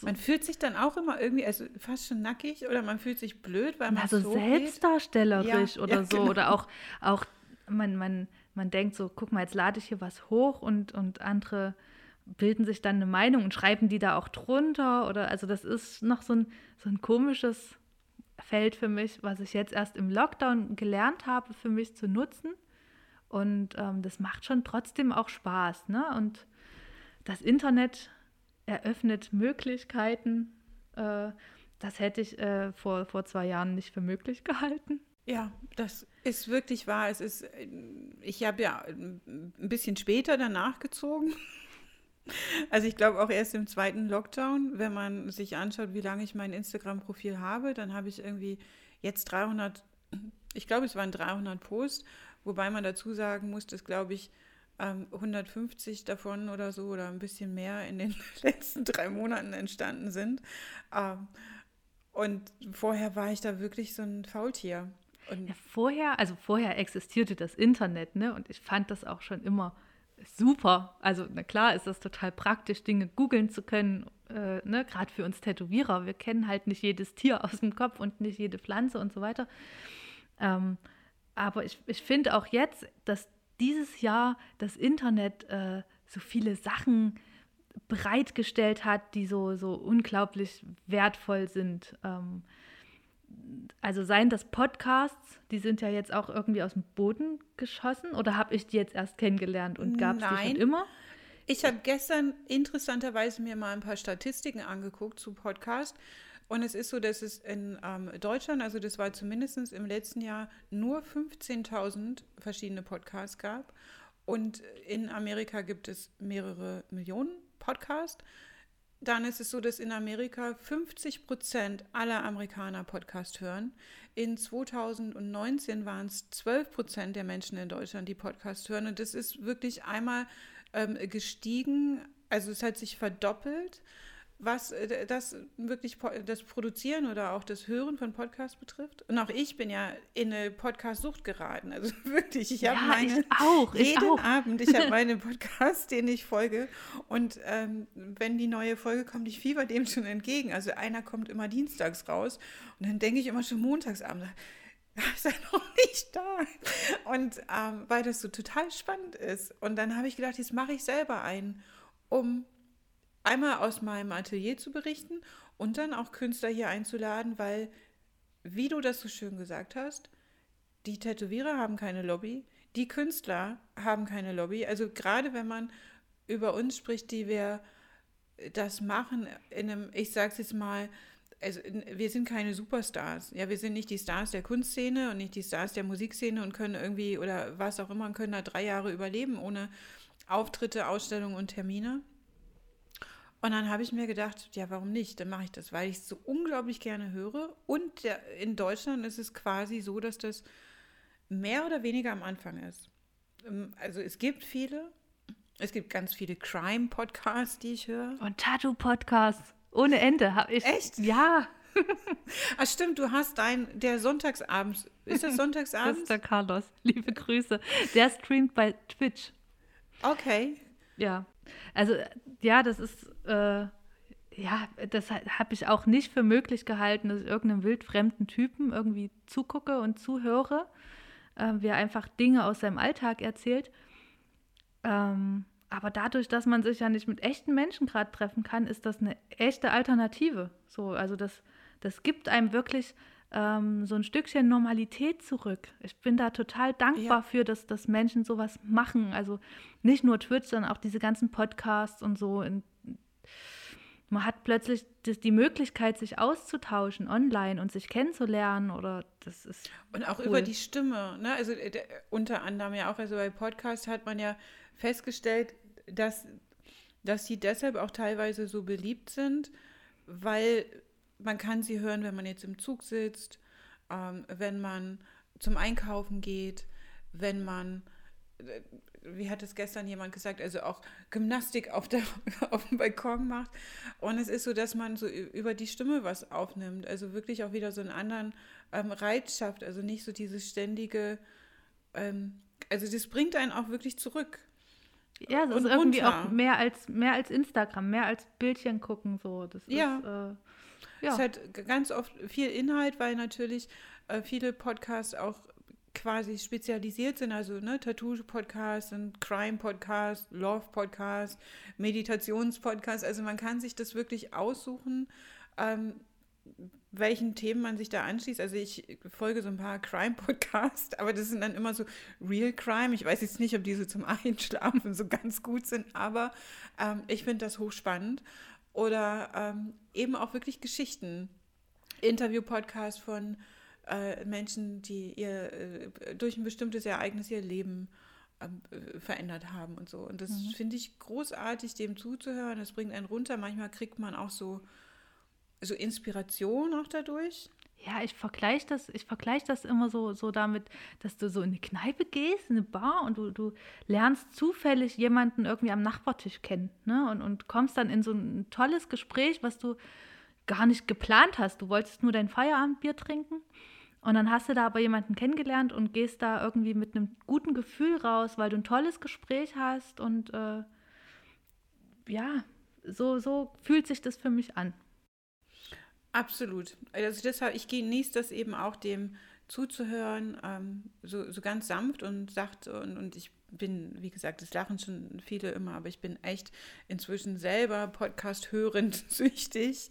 So. Man fühlt sich dann auch immer irgendwie also fast schon nackig oder man fühlt sich blöd, weil man also so selbstdarstellerisch ja, oder ja, so genau. oder auch auch man man man denkt so, guck mal, jetzt lade ich hier was hoch und und andere bilden sich dann eine Meinung und schreiben die da auch drunter oder also das ist noch so ein, so ein komisches Feld für mich, was ich jetzt erst im Lockdown gelernt habe, für mich zu nutzen. Und ähm, das macht schon trotzdem auch Spaß. Ne? Und das Internet eröffnet Möglichkeiten. Äh, das hätte ich äh, vor, vor zwei Jahren nicht für möglich gehalten. Ja, das ist wirklich wahr. Es ist, ich habe ja ein bisschen später danach gezogen. Also ich glaube auch erst im zweiten Lockdown, wenn man sich anschaut, wie lange ich mein Instagram-Profil habe, dann habe ich irgendwie jetzt 300, ich glaube es waren 300 Posts, wobei man dazu sagen muss, dass glaube ich 150 ähm, davon oder so oder ein bisschen mehr in den letzten drei Monaten entstanden sind. Ähm, und vorher war ich da wirklich so ein Faultier. Ja, vorher, also vorher existierte das Internet, ne? Und ich fand das auch schon immer super. Also, na klar ist das total praktisch, Dinge googeln zu können, äh, ne? gerade für uns Tätowierer. Wir kennen halt nicht jedes Tier aus dem Kopf und nicht jede Pflanze und so weiter. Ähm, aber ich, ich finde auch jetzt, dass dieses Jahr das Internet äh, so viele Sachen bereitgestellt hat, die so, so unglaublich wertvoll sind. Ähm, also seien das Podcasts, die sind ja jetzt auch irgendwie aus dem Boden geschossen oder habe ich die jetzt erst kennengelernt und gab es die schon immer? Ich habe gestern interessanterweise mir mal ein paar Statistiken angeguckt zu Podcasts und es ist so, dass es in ähm, Deutschland, also das war zumindest im letzten Jahr, nur 15.000 verschiedene Podcasts gab und in Amerika gibt es mehrere Millionen Podcasts dann ist es so, dass in Amerika 50 Prozent aller Amerikaner Podcast hören. In 2019 waren es 12 Prozent der Menschen in Deutschland, die Podcast hören. Und das ist wirklich einmal ähm, gestiegen. Also es hat sich verdoppelt was äh, das wirklich das Produzieren oder auch das Hören von Podcasts betrifft. Und auch ich bin ja in eine Podcast-Sucht geraten. Also wirklich, ich habe meine ich auch, ich jeden auch. Abend, ich habe meine Podcasts, denen ich folge. Und ähm, wenn die neue Folge kommt, ich fieber dem schon entgegen. Also einer kommt immer dienstags raus und dann denke ich immer schon montagsabend ist er noch nicht da. Und ähm, weil das so total spannend ist. Und dann habe ich gedacht, jetzt mache ich selber einen, um einmal aus meinem Atelier zu berichten und dann auch Künstler hier einzuladen, weil, wie du das so schön gesagt hast, die Tätowierer haben keine Lobby, die Künstler haben keine Lobby. Also gerade wenn man über uns spricht, die wir das machen in einem, ich sag's jetzt mal, also wir sind keine Superstars. Ja, wir sind nicht die Stars der Kunstszene und nicht die Stars der Musikszene und können irgendwie oder was auch immer und können da drei Jahre überleben ohne Auftritte, Ausstellungen und Termine. Und dann habe ich mir gedacht, ja, warum nicht? Dann mache ich das, weil ich es so unglaublich gerne höre. Und der, in Deutschland ist es quasi so, dass das mehr oder weniger am Anfang ist. Ähm, also es gibt viele. Es gibt ganz viele Crime-Podcasts, die ich höre. Und Tattoo-Podcasts. Ohne Ende habe ich. Echt? Ja. Ach stimmt, du hast dein, der Sonntagsabend, ist das Sonntagsabend? Mr. Carlos, liebe Grüße. Der streamt bei Twitch. Okay. Ja, also ja, das ist, äh, ja, das habe ich auch nicht für möglich gehalten, dass ich irgendeinem wildfremden Typen irgendwie zugucke und zuhöre, äh, wie er einfach Dinge aus seinem Alltag erzählt. Ähm, aber dadurch, dass man sich ja nicht mit echten Menschen gerade treffen kann, ist das eine echte Alternative. So, also das, das gibt einem wirklich ähm, so ein Stückchen Normalität zurück. Ich bin da total dankbar ja. für, dass, dass Menschen sowas machen. Also nicht nur Twitch, sondern auch diese ganzen Podcasts und so. man hat plötzlich die Möglichkeit, sich auszutauschen online und sich kennenzulernen oder das ist. Und auch cool. über die Stimme, ne? Also äh, unter anderem ja auch, also bei Podcasts hat man ja festgestellt, dass, dass sie deshalb auch teilweise so beliebt sind, weil man kann sie hören, wenn man jetzt im Zug sitzt, ähm, wenn man zum Einkaufen geht, wenn man äh, wie hat es gestern jemand gesagt, also auch Gymnastik auf, der, auf dem Balkon macht. Und es ist so, dass man so über die Stimme was aufnimmt. Also wirklich auch wieder so einen anderen ähm, Reiz schafft. Also nicht so dieses ständige, ähm, also das bringt einen auch wirklich zurück. Ja, das ist irgendwie runter. auch mehr als, mehr als Instagram, mehr als Bildchen gucken. So. Das ja. Ist, äh, ja. Es hat ganz oft viel Inhalt, weil natürlich äh, viele Podcasts auch quasi spezialisiert sind, also ne, Tattoo-Podcast, Crime-Podcast, Love-Podcast, Meditations-Podcast. Also man kann sich das wirklich aussuchen, ähm, welchen Themen man sich da anschließt. Also ich folge so ein paar Crime-Podcasts, aber das sind dann immer so Real Crime. Ich weiß jetzt nicht, ob diese zum Einschlafen so ganz gut sind, aber ähm, ich finde das hochspannend. Oder ähm, eben auch wirklich Geschichten. Interview-Podcast von äh, Menschen, die ihr äh, durch ein bestimmtes Ereignis ihr Leben ähm, äh, verändert haben und so. Und das mhm. finde ich großartig, dem zuzuhören. Das bringt einen runter. Manchmal kriegt man auch so, so Inspiration auch dadurch. Ja, ich vergleiche das, ich vergleiche das immer so, so damit, dass du so in eine Kneipe gehst, in eine Bar und du, du lernst zufällig jemanden irgendwie am Nachbartisch kennen, ne? Und, und kommst dann in so ein tolles Gespräch, was du gar nicht geplant hast. Du wolltest nur dein Feierabendbier trinken und dann hast du da aber jemanden kennengelernt und gehst da irgendwie mit einem guten Gefühl raus, weil du ein tolles Gespräch hast. Und äh, ja, so, so fühlt sich das für mich an. Absolut. Also deshalb, ich genieße das eben auch, dem zuzuhören, ähm, so, so ganz sanft und sacht. Und, und ich bin, wie gesagt, das lachen schon viele immer, aber ich bin echt inzwischen selber Podcast hörend süchtig.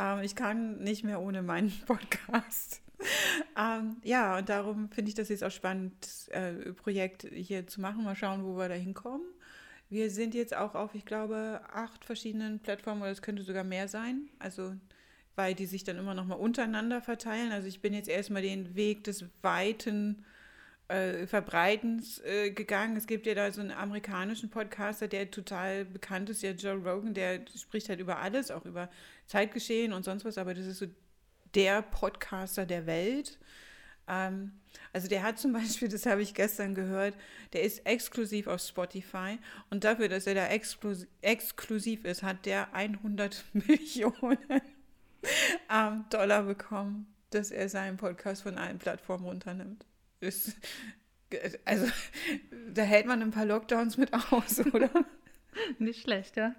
Ähm, ich kann nicht mehr ohne meinen Podcast. ähm, ja, und darum finde ich das jetzt auch spannend, das äh, Projekt hier zu machen. Mal schauen, wo wir da hinkommen. Wir sind jetzt auch auf, ich glaube, acht verschiedenen Plattformen, oder es könnte sogar mehr sein. Also, weil die sich dann immer noch mal untereinander verteilen. Also, ich bin jetzt erstmal den Weg des weiten äh, Verbreitens äh, gegangen. Es gibt ja da so einen amerikanischen Podcaster, der total bekannt ist, ja Joe Rogan, der spricht halt über alles, auch über Zeitgeschehen und sonst was, aber das ist so der Podcaster der Welt. Ähm, also der hat zum Beispiel, das habe ich gestern gehört, der ist exklusiv auf Spotify und dafür, dass er da exklusiv ist, hat der 100 Millionen Dollar bekommen, dass er seinen Podcast von allen Plattformen runternimmt. Ist, also da hält man ein paar Lockdowns mit aus, oder? Nicht schlecht, ja.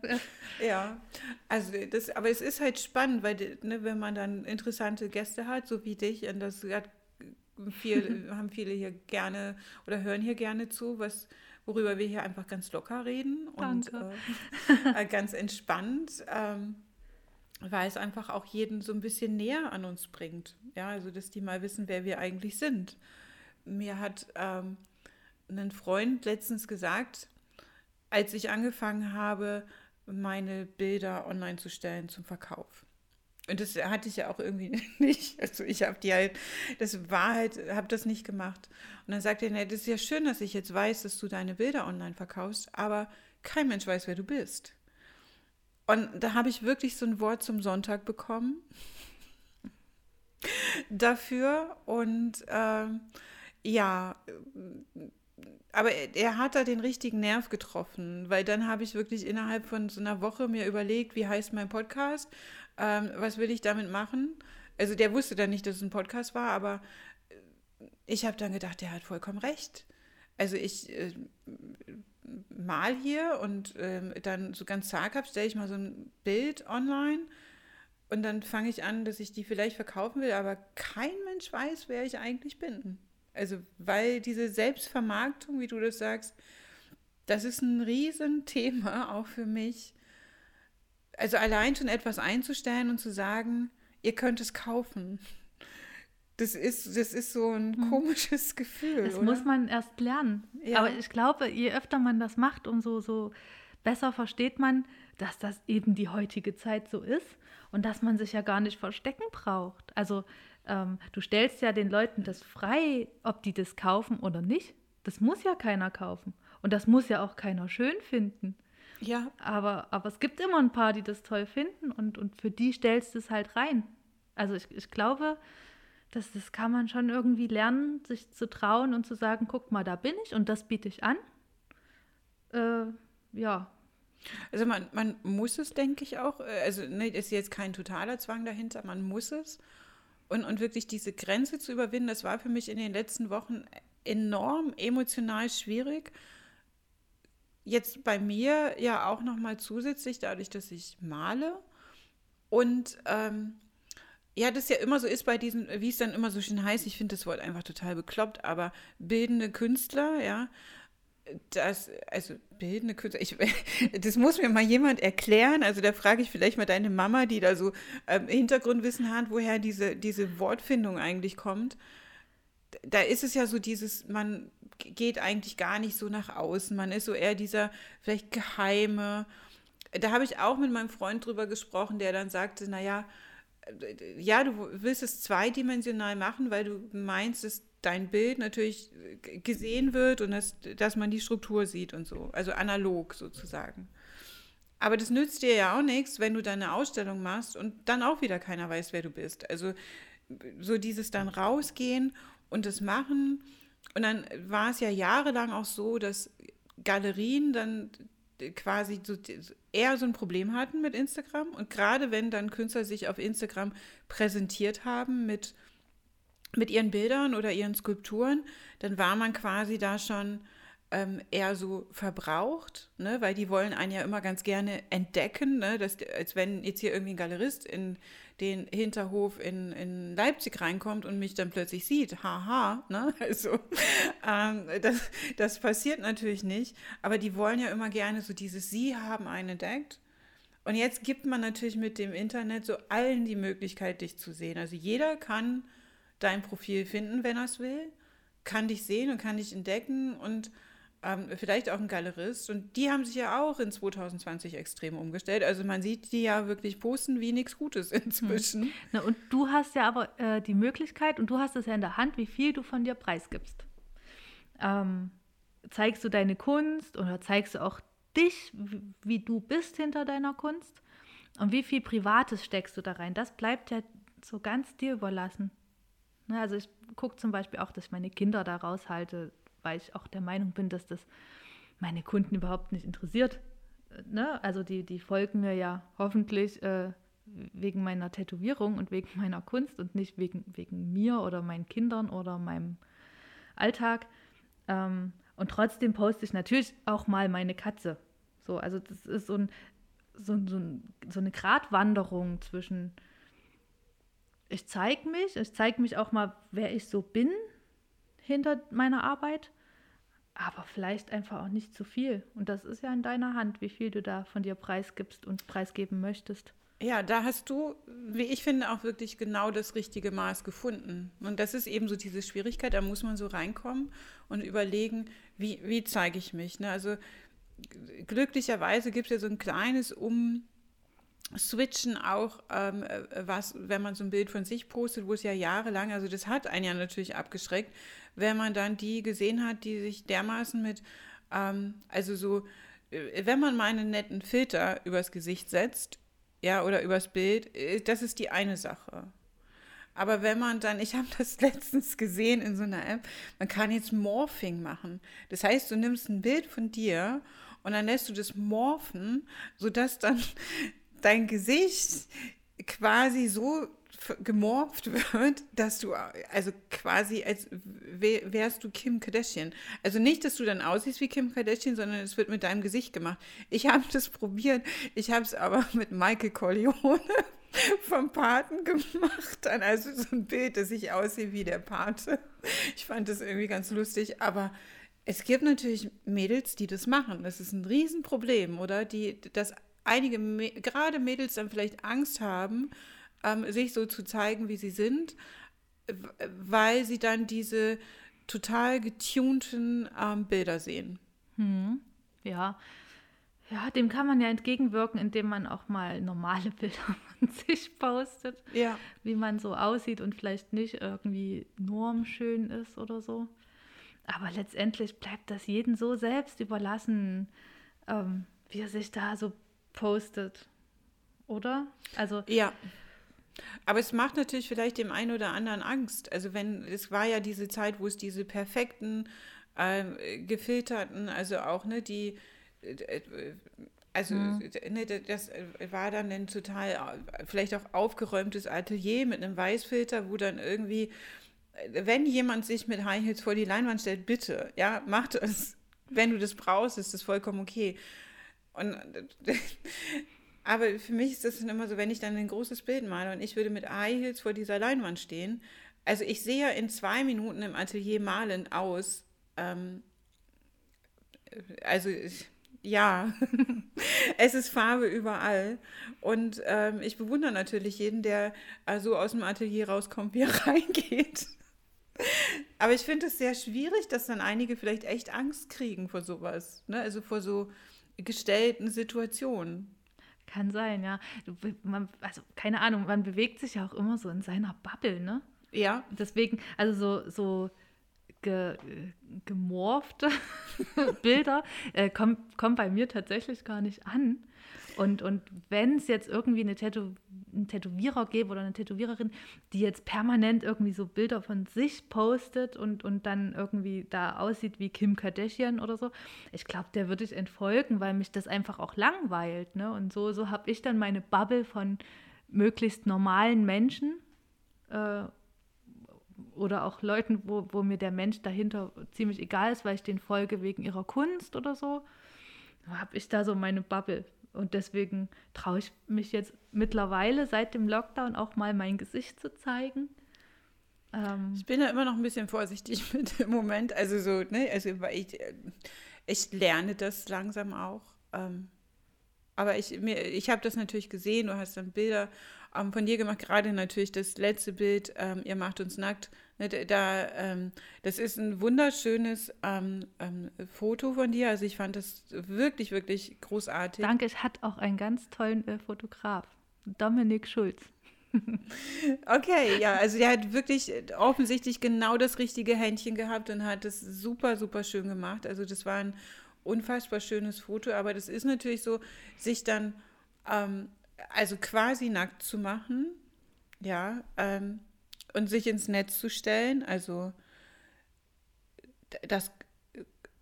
Ja, also das, aber es ist halt spannend, weil ne, wenn man dann interessante Gäste hat, so wie dich, und das hat viel, haben viele hier gerne oder hören hier gerne zu, was worüber wir hier einfach ganz locker reden und äh, ganz entspannt, ähm, weil es einfach auch jeden so ein bisschen näher an uns bringt. Ja, also dass die mal wissen, wer wir eigentlich sind. Mir hat ähm, ein Freund letztens gesagt, als ich angefangen habe, meine Bilder online zu stellen zum Verkauf. Und das hatte ich ja auch irgendwie nicht. Also ich habe die halt, das war halt, habe das nicht gemacht. Und dann sagt er, nee, das ist ja schön, dass ich jetzt weiß, dass du deine Bilder online verkaufst, aber kein Mensch weiß, wer du bist. Und da habe ich wirklich so ein Wort zum Sonntag bekommen dafür. Und ähm, ja, aber er hat da den richtigen Nerv getroffen, weil dann habe ich wirklich innerhalb von so einer Woche mir überlegt, wie heißt mein Podcast, ähm, was will ich damit machen. Also der wusste dann nicht, dass es ein Podcast war, aber ich habe dann gedacht, der hat vollkommen recht. Also ich äh, mal hier und äh, dann so ganz zaghaft stelle ich mal so ein Bild online und dann fange ich an, dass ich die vielleicht verkaufen will, aber kein Mensch weiß, wer ich eigentlich bin. Also, weil diese Selbstvermarktung, wie du das sagst, das ist ein Riesenthema auch für mich. Also allein schon etwas einzustellen und zu sagen, ihr könnt es kaufen. Das ist, das ist so ein hm. komisches Gefühl. Das oder? muss man erst lernen. Ja. Aber ich glaube, je öfter man das macht, umso so besser versteht man, dass das eben die heutige Zeit so ist und dass man sich ja gar nicht verstecken braucht. Also ähm, du stellst ja den Leuten das frei, ob die das kaufen oder nicht. Das muss ja keiner kaufen. Und das muss ja auch keiner schön finden. Ja. Aber, aber es gibt immer ein paar, die das toll finden und, und für die stellst du es halt rein. Also ich, ich glaube, das, das kann man schon irgendwie lernen, sich zu trauen und zu sagen, guck mal, da bin ich und das biete ich an. Äh, ja. Also man, man muss es, denke ich auch. Äh, also ne, ist jetzt kein totaler Zwang dahinter, man muss es. Und, und wirklich diese Grenze zu überwinden, das war für mich in den letzten Wochen enorm emotional schwierig. Jetzt bei mir ja auch nochmal zusätzlich, dadurch, dass ich male. Und ähm, ja, das ja immer so ist bei diesen, wie es dann immer so schön heißt, ich finde das Wort einfach total bekloppt, aber bildende Künstler, ja, das, also bildende Künstler, ich, das muss mir mal jemand erklären. Also da frage ich vielleicht mal deine Mama, die da so ähm, Hintergrundwissen hat, woher diese, diese Wortfindung eigentlich kommt. Da ist es ja so dieses, man geht eigentlich gar nicht so nach außen. Man ist so eher dieser vielleicht geheime. Da habe ich auch mit meinem Freund drüber gesprochen, der dann sagte, naja, ja, du willst es zweidimensional machen, weil du meinst, dass dein Bild natürlich gesehen wird und dass, dass man die Struktur sieht und so. Also analog sozusagen. Aber das nützt dir ja auch nichts, wenn du deine Ausstellung machst und dann auch wieder keiner weiß, wer du bist. Also so dieses dann rausgehen und das machen. Und dann war es ja jahrelang auch so, dass Galerien dann quasi so, eher so ein Problem hatten mit Instagram. Und gerade wenn dann Künstler sich auf Instagram präsentiert haben mit, mit ihren Bildern oder ihren Skulpturen, dann war man quasi da schon ähm, eher so verbraucht, ne? weil die wollen einen ja immer ganz gerne entdecken, ne? dass, als wenn jetzt hier irgendwie ein Galerist in den Hinterhof in, in Leipzig reinkommt und mich dann plötzlich sieht. Haha, ne? Also ähm, das, das passiert natürlich nicht, aber die wollen ja immer gerne so dieses Sie haben einen entdeckt. Und jetzt gibt man natürlich mit dem Internet so allen die Möglichkeit, dich zu sehen. Also jeder kann dein Profil finden, wenn er es will, kann dich sehen und kann dich entdecken und ähm, vielleicht auch ein Galerist. Und die haben sich ja auch in 2020 extrem umgestellt. Also man sieht die ja wirklich posten wie nichts Gutes inzwischen. Hm. Na, und du hast ja aber äh, die Möglichkeit und du hast es ja in der Hand, wie viel du von dir preisgibst. Ähm, zeigst du deine Kunst oder zeigst du auch dich, wie, du bist hinter deiner Kunst? Und wie viel Privates steckst du da rein? Das bleibt ja so ganz dir überlassen. Ne, also ich gucke zum Beispiel auch, dass ich meine Kinder da raushalte, weil ich auch der Meinung bin, dass das meine Kunden überhaupt nicht interessiert. Ne? Also die, die folgen mir ja hoffentlich äh, wegen meiner Tätowierung und wegen meiner Kunst und nicht wegen, wegen mir oder meinen Kindern oder meinem Alltag. Ähm, und trotzdem poste ich natürlich auch mal meine Katze. So, also das ist so, ein, so, so, so eine Gratwanderung zwischen, ich zeige mich, ich zeige mich auch mal, wer ich so bin hinter meiner Arbeit, aber vielleicht einfach auch nicht zu viel. Und das ist ja in deiner Hand, wie viel du da von dir preisgibst und preisgeben möchtest. Ja, da hast du, wie ich finde, auch wirklich genau das richtige Maß gefunden. Und das ist eben so diese Schwierigkeit, da muss man so reinkommen und überlegen, wie, wie zeige ich mich. Ne? Also glücklicherweise gibt es ja so ein kleines Um switchen auch, ähm, äh, was, wenn man so ein Bild von sich postet, wo es ja jahrelang, also das hat einen ja natürlich abgeschreckt, wenn man dann die gesehen hat, die sich dermaßen mit, ähm, also so, äh, wenn man mal einen netten Filter übers Gesicht setzt, ja, oder übers Bild, äh, das ist die eine Sache. Aber wenn man dann, ich habe das letztens gesehen in so einer App, man kann jetzt Morphing machen. Das heißt, du nimmst ein Bild von dir und dann lässt du das morphen, sodass dann dein Gesicht quasi so gemorpht wird, dass du, also quasi als wärst du Kim Kardashian. Also nicht, dass du dann aussiehst wie Kim Kardashian, sondern es wird mit deinem Gesicht gemacht. Ich habe das probiert, ich habe es aber mit Michael Corleone vom Paten gemacht. Dann also so ein Bild, dass ich aussehe wie der Pate. Ich fand das irgendwie ganz lustig, aber es gibt natürlich Mädels, die das machen. Das ist ein Riesenproblem, oder? Die das einige, gerade Mädels dann vielleicht Angst haben, ähm, sich so zu zeigen, wie sie sind, weil sie dann diese total getunten ähm, Bilder sehen. Hm. Ja, Ja, dem kann man ja entgegenwirken, indem man auch mal normale Bilder von sich postet. Ja. Wie man so aussieht und vielleicht nicht irgendwie normschön ist oder so. Aber letztendlich bleibt das jedem so selbst überlassen, ähm, wie er sich da so postet. Oder? Also. Ja. Aber es macht natürlich vielleicht dem einen oder anderen Angst. Also wenn, es war ja diese Zeit, wo es diese perfekten, äh, gefilterten, also auch, ne, die also mhm. ne, das war dann ein total vielleicht auch aufgeräumtes Atelier mit einem Weißfilter, wo dann irgendwie, wenn jemand sich mit High Heels vor die Leinwand stellt, bitte, ja, mach das. Wenn du das brauchst, ist das vollkommen okay. Und aber für mich ist das dann immer so, wenn ich dann ein großes Bild male und ich würde mit High Heels vor dieser Leinwand stehen, also ich sehe in zwei Minuten im Atelier malen aus, ähm, also ich, ja, es ist Farbe überall. Und ähm, ich bewundere natürlich jeden, der äh, so aus dem Atelier rauskommt, wie er reingeht. Aber ich finde es sehr schwierig, dass dann einige vielleicht echt Angst kriegen vor sowas. Ne? Also vor so gestellten Situationen. Kann sein, ja. Man, also keine Ahnung, man bewegt sich ja auch immer so in seiner Bubble, ne? Ja. Deswegen, also so, so ge, gemorfte Bilder äh, kommen kommt bei mir tatsächlich gar nicht an. Und, und wenn es jetzt irgendwie eine Tätow einen Tätowierer gäbe oder eine Tätowiererin, die jetzt permanent irgendwie so Bilder von sich postet und, und dann irgendwie da aussieht wie Kim Kardashian oder so, ich glaube, der würde ich entfolgen, weil mich das einfach auch langweilt. Ne? Und so, so habe ich dann meine Bubble von möglichst normalen Menschen äh, oder auch Leuten, wo, wo mir der Mensch dahinter ziemlich egal ist, weil ich den folge wegen ihrer Kunst oder so, habe ich da so meine Bubble. Und deswegen traue ich mich jetzt mittlerweile seit dem Lockdown auch mal mein Gesicht zu zeigen. Ähm, ich bin ja immer noch ein bisschen vorsichtig mit dem Moment. Also so, ne, also ich, ich lerne das langsam auch. Ähm, aber ich, ich habe das natürlich gesehen, du hast dann Bilder ähm, von dir gemacht, gerade natürlich das letzte Bild, ähm, ihr macht uns nackt. Ne, da, ähm, das ist ein wunderschönes ähm, ähm, Foto von dir. Also ich fand das wirklich, wirklich großartig. Danke, es hat auch einen ganz tollen äh, Fotograf, Dominik Schulz. okay, ja, also der hat wirklich offensichtlich genau das richtige Händchen gehabt und hat es super, super schön gemacht. Also das war ein unfassbar schönes Foto, aber das ist natürlich so, sich dann ähm, also quasi nackt zu machen, ja, ähm, und sich ins Netz zu stellen, also das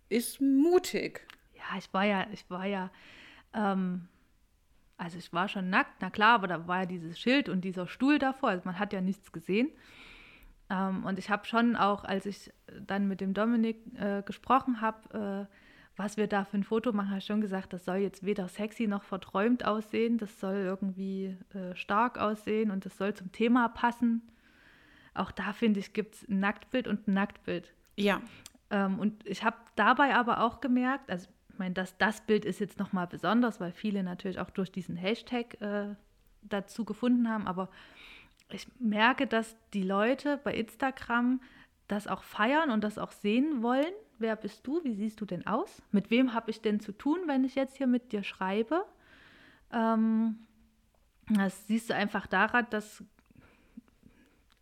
ist mutig. Ja, ich war ja, ich war ja, ähm, also ich war schon nackt, na klar, aber da war ja dieses Schild und dieser Stuhl davor, also man hat ja nichts gesehen. Ähm, und ich habe schon auch, als ich dann mit dem Dominik äh, gesprochen habe, äh, was wir da für ein Foto machen, ich schon gesagt, das soll jetzt weder sexy noch verträumt aussehen, das soll irgendwie äh, stark aussehen und das soll zum Thema passen. Auch da finde ich, gibt es ein Nacktbild und ein Nacktbild. Ja. Ähm, und ich habe dabei aber auch gemerkt, also ich meine, dass das Bild ist jetzt nochmal besonders, weil viele natürlich auch durch diesen Hashtag äh, dazu gefunden haben, aber ich merke, dass die Leute bei Instagram das auch feiern und das auch sehen wollen wer bist du, wie siehst du denn aus, mit wem habe ich denn zu tun, wenn ich jetzt hier mit dir schreibe. Ähm, das siehst du einfach daran, dass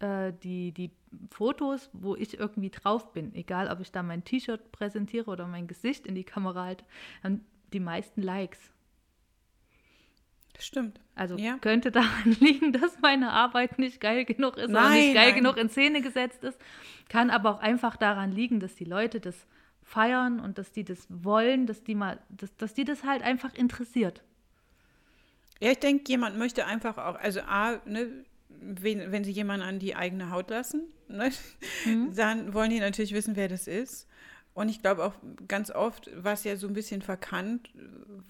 äh, die, die Fotos, wo ich irgendwie drauf bin, egal ob ich da mein T-Shirt präsentiere oder mein Gesicht in die Kamera halte, haben die meisten Likes. Stimmt. Also ja. könnte daran liegen, dass meine Arbeit nicht geil genug ist nein, oder nicht geil nein. genug in Szene gesetzt ist. Kann aber auch einfach daran liegen, dass die Leute das feiern und dass die das wollen, dass die mal, dass, dass die das halt einfach interessiert. Ja, ich denke, jemand möchte einfach auch, also A, ne, wenn, wenn sie jemanden an die eigene Haut lassen, ne, mhm. dann wollen die natürlich wissen, wer das ist. Und ich glaube auch ganz oft, was ja so ein bisschen verkannt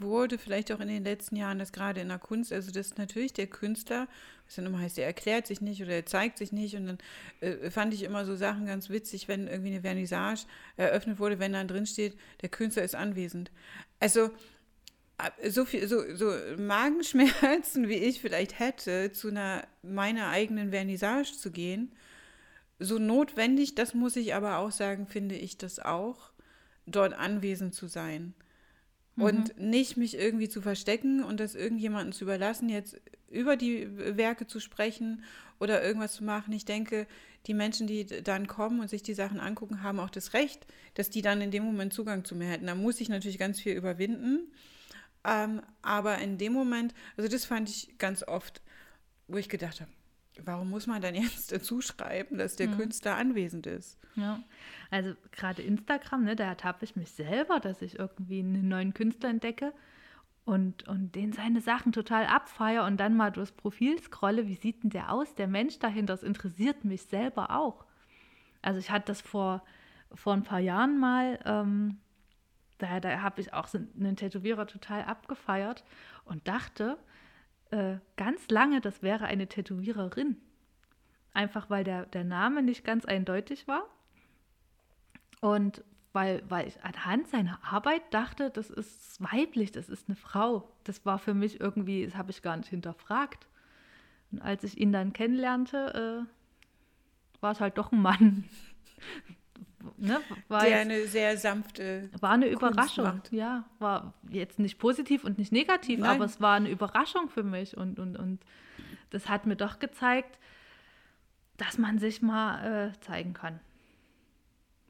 wurde, vielleicht auch in den letzten Jahren, dass gerade in der Kunst, also dass natürlich der Künstler, was dann immer heißt, er erklärt sich nicht oder er zeigt sich nicht. Und dann äh, fand ich immer so Sachen ganz witzig, wenn irgendwie eine Vernissage eröffnet wurde, wenn dann drin steht, der Künstler ist anwesend. Also äh, so viel, so, so Magenschmerzen, wie ich vielleicht hätte, zu einer meiner eigenen Vernissage zu gehen so notwendig, das muss ich aber auch sagen, finde ich das auch, dort anwesend zu sein. Mhm. Und nicht mich irgendwie zu verstecken und das irgendjemandem zu überlassen, jetzt über die Werke zu sprechen oder irgendwas zu machen. Ich denke, die Menschen, die dann kommen und sich die Sachen angucken, haben auch das Recht, dass die dann in dem Moment Zugang zu mir hätten. Da muss ich natürlich ganz viel überwinden. Ähm, aber in dem Moment, also das fand ich ganz oft, wo ich gedacht habe, warum muss man dann jetzt dazu schreiben, dass der mhm. Künstler anwesend ist? Ja, also gerade Instagram, ne, da ertappe ich mich selber, dass ich irgendwie einen neuen Künstler entdecke und, und den seine Sachen total abfeier und dann mal durchs Profil scrolle, wie sieht denn der aus, der Mensch dahinter, das interessiert mich selber auch. Also ich hatte das vor, vor ein paar Jahren mal, ähm, da, da habe ich auch so einen Tätowierer total abgefeiert und dachte äh, ganz lange, das wäre eine Tätowiererin. Einfach weil der, der Name nicht ganz eindeutig war. Und weil, weil ich anhand seiner Arbeit dachte, das ist weiblich, das ist eine Frau. Das war für mich irgendwie, das habe ich gar nicht hinterfragt. Und als ich ihn dann kennenlernte, äh, war es halt doch ein Mann. ne, war Der jetzt, eine sehr sanfte. War eine Überraschung, ja. War jetzt nicht positiv und nicht negativ, Nein. aber es war eine Überraschung für mich. Und, und, und das hat mir doch gezeigt, dass man sich mal äh, zeigen kann.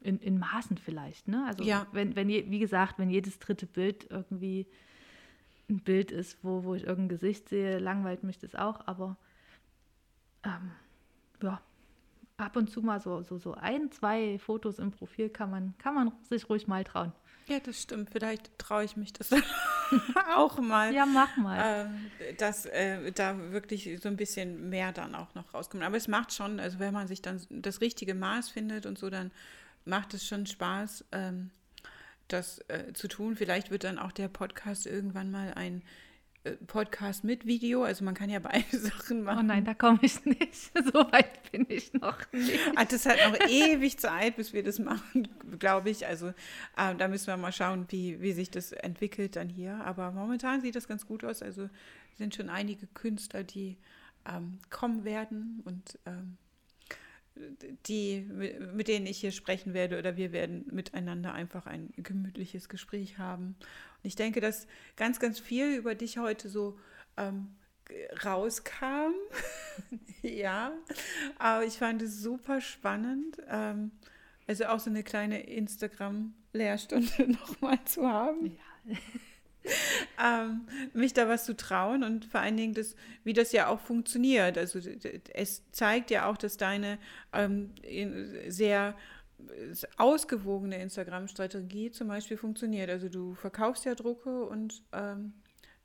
In, in Maßen vielleicht, ne? Also ja. wenn, wenn, wie gesagt, wenn jedes dritte Bild irgendwie ein Bild ist, wo, wo ich irgendein Gesicht sehe, langweilt mich das auch, aber ähm, ja, ab und zu mal so, so, so ein, zwei Fotos im Profil kann man, kann man sich ruhig mal trauen. Ja, das stimmt. Vielleicht traue ich mich das auch mal. Ja, mach mal. Äh, dass äh, da wirklich so ein bisschen mehr dann auch noch rauskommt. Aber es macht schon, also wenn man sich dann das richtige Maß findet und so, dann macht es schon Spaß, ähm, das äh, zu tun. Vielleicht wird dann auch der Podcast irgendwann mal ein Podcast mit Video, also man kann ja beide Sachen machen. Oh nein, da komme ich nicht. So weit bin ich noch nicht. Ah, das hat noch ewig Zeit, bis wir das machen, glaube ich. Also äh, da müssen wir mal schauen, wie, wie sich das entwickelt dann hier. Aber momentan sieht das ganz gut aus. Also sind schon einige Künstler, die ähm, kommen werden und ähm, die, mit denen ich hier sprechen werde oder wir werden miteinander einfach ein gemütliches Gespräch haben. Und ich denke, dass ganz, ganz viel über dich heute so ähm, rauskam. ja, aber ich fand es super spannend. Ähm, also auch so eine kleine Instagram-Lehrstunde nochmal zu haben. Ja. ähm, mich da was zu trauen und vor allen Dingen, das, wie das ja auch funktioniert. Also es zeigt ja auch, dass deine ähm, sehr ausgewogene Instagram-Strategie zum Beispiel funktioniert. Also du verkaufst ja Drucke und ähm,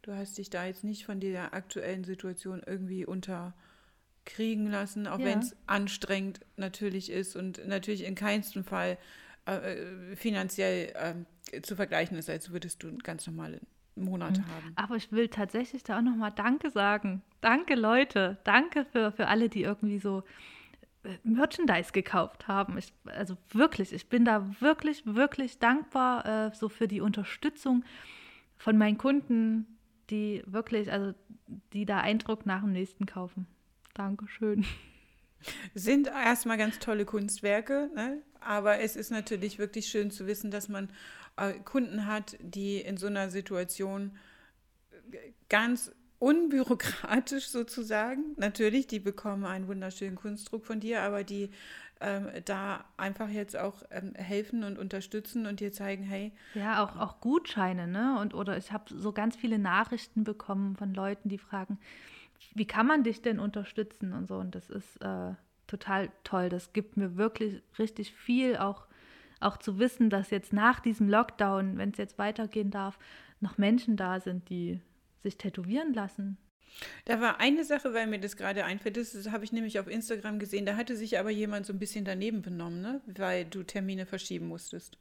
du hast dich da jetzt nicht von der aktuellen Situation irgendwie unterkriegen lassen, auch ja. wenn es anstrengend natürlich ist und natürlich in keinsten Fall äh, äh finanziell äh, zu vergleichen ist, als würdest du ganz normalen Monat mhm. haben. Aber ich will tatsächlich da auch nochmal Danke sagen. Danke, Leute. Danke für, für alle, die irgendwie so äh, Merchandise gekauft haben. Ich, also wirklich, ich bin da wirklich, wirklich dankbar äh, so für die Unterstützung von meinen Kunden, die wirklich, also die da Eindruck nach dem nächsten kaufen. Dankeschön. Sind erstmal ganz tolle Kunstwerke, ne? aber es ist natürlich wirklich schön zu wissen, dass man Kunden hat, die in so einer Situation ganz unbürokratisch sozusagen, natürlich, die bekommen einen wunderschönen Kunstdruck von dir, aber die ähm, da einfach jetzt auch ähm, helfen und unterstützen und dir zeigen, hey. Ja, auch, auch Gutscheine, ne? Und oder ich habe so ganz viele Nachrichten bekommen von Leuten, die fragen, wie kann man dich denn unterstützen und so. Und das ist äh, total toll. Das gibt mir wirklich richtig viel, auch, auch zu wissen, dass jetzt nach diesem Lockdown, wenn es jetzt weitergehen darf, noch Menschen da sind, die sich tätowieren lassen. Da war eine Sache, weil mir das gerade einfällt, das, das habe ich nämlich auf Instagram gesehen, da hatte sich aber jemand so ein bisschen daneben benommen, ne? weil du Termine verschieben musstest.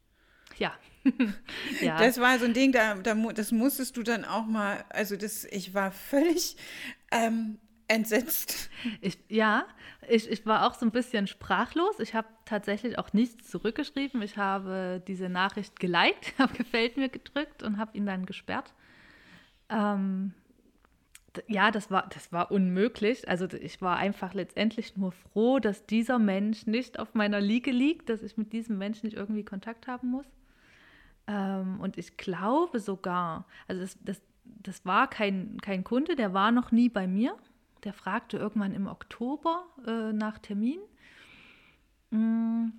Ja. ja. Das war so ein Ding, da, da, das musstest du dann auch mal, also das, ich war völlig ähm, entsetzt. Ich, ja, ich, ich war auch so ein bisschen sprachlos. Ich habe tatsächlich auch nichts zurückgeschrieben. Ich habe diese Nachricht geliked, habe gefällt mir gedrückt und habe ihn dann gesperrt. Ähm, ja, das war, das war unmöglich. Also ich war einfach letztendlich nur froh, dass dieser Mensch nicht auf meiner Liege liegt, dass ich mit diesem Menschen nicht irgendwie Kontakt haben muss. Ähm, und ich glaube sogar, also das, das, das war kein, kein Kunde, der war noch nie bei mir. Der fragte irgendwann im Oktober äh, nach Termin. Mm,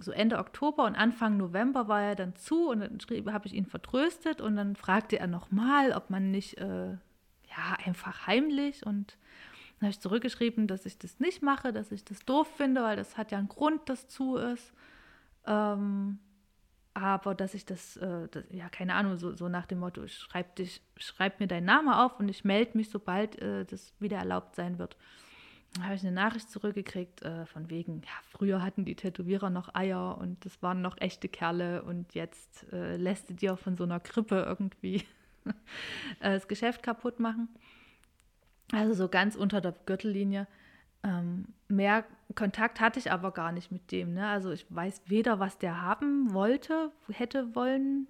so Ende Oktober und Anfang November war er dann zu und dann habe ich ihn vertröstet und dann fragte er nochmal, ob man nicht äh, ja einfach heimlich und dann habe ich zurückgeschrieben, dass ich das nicht mache, dass ich das doof finde, weil das hat ja einen Grund, dass zu ist. Ähm, aber dass ich das, äh, das, ja, keine Ahnung, so, so nach dem Motto, schreib, dich, schreib mir deinen Namen auf und ich melde mich, sobald äh, das wieder erlaubt sein wird. Dann habe ich eine Nachricht zurückgekriegt, äh, von wegen, ja, früher hatten die Tätowierer noch Eier und das waren noch echte Kerle und jetzt äh, lässt du dir von so einer Krippe irgendwie äh, das Geschäft kaputt machen. Also so ganz unter der Gürtellinie. Ähm, mehr Kontakt hatte ich aber gar nicht mit dem. Ne? Also ich weiß weder, was der haben wollte, hätte wollen,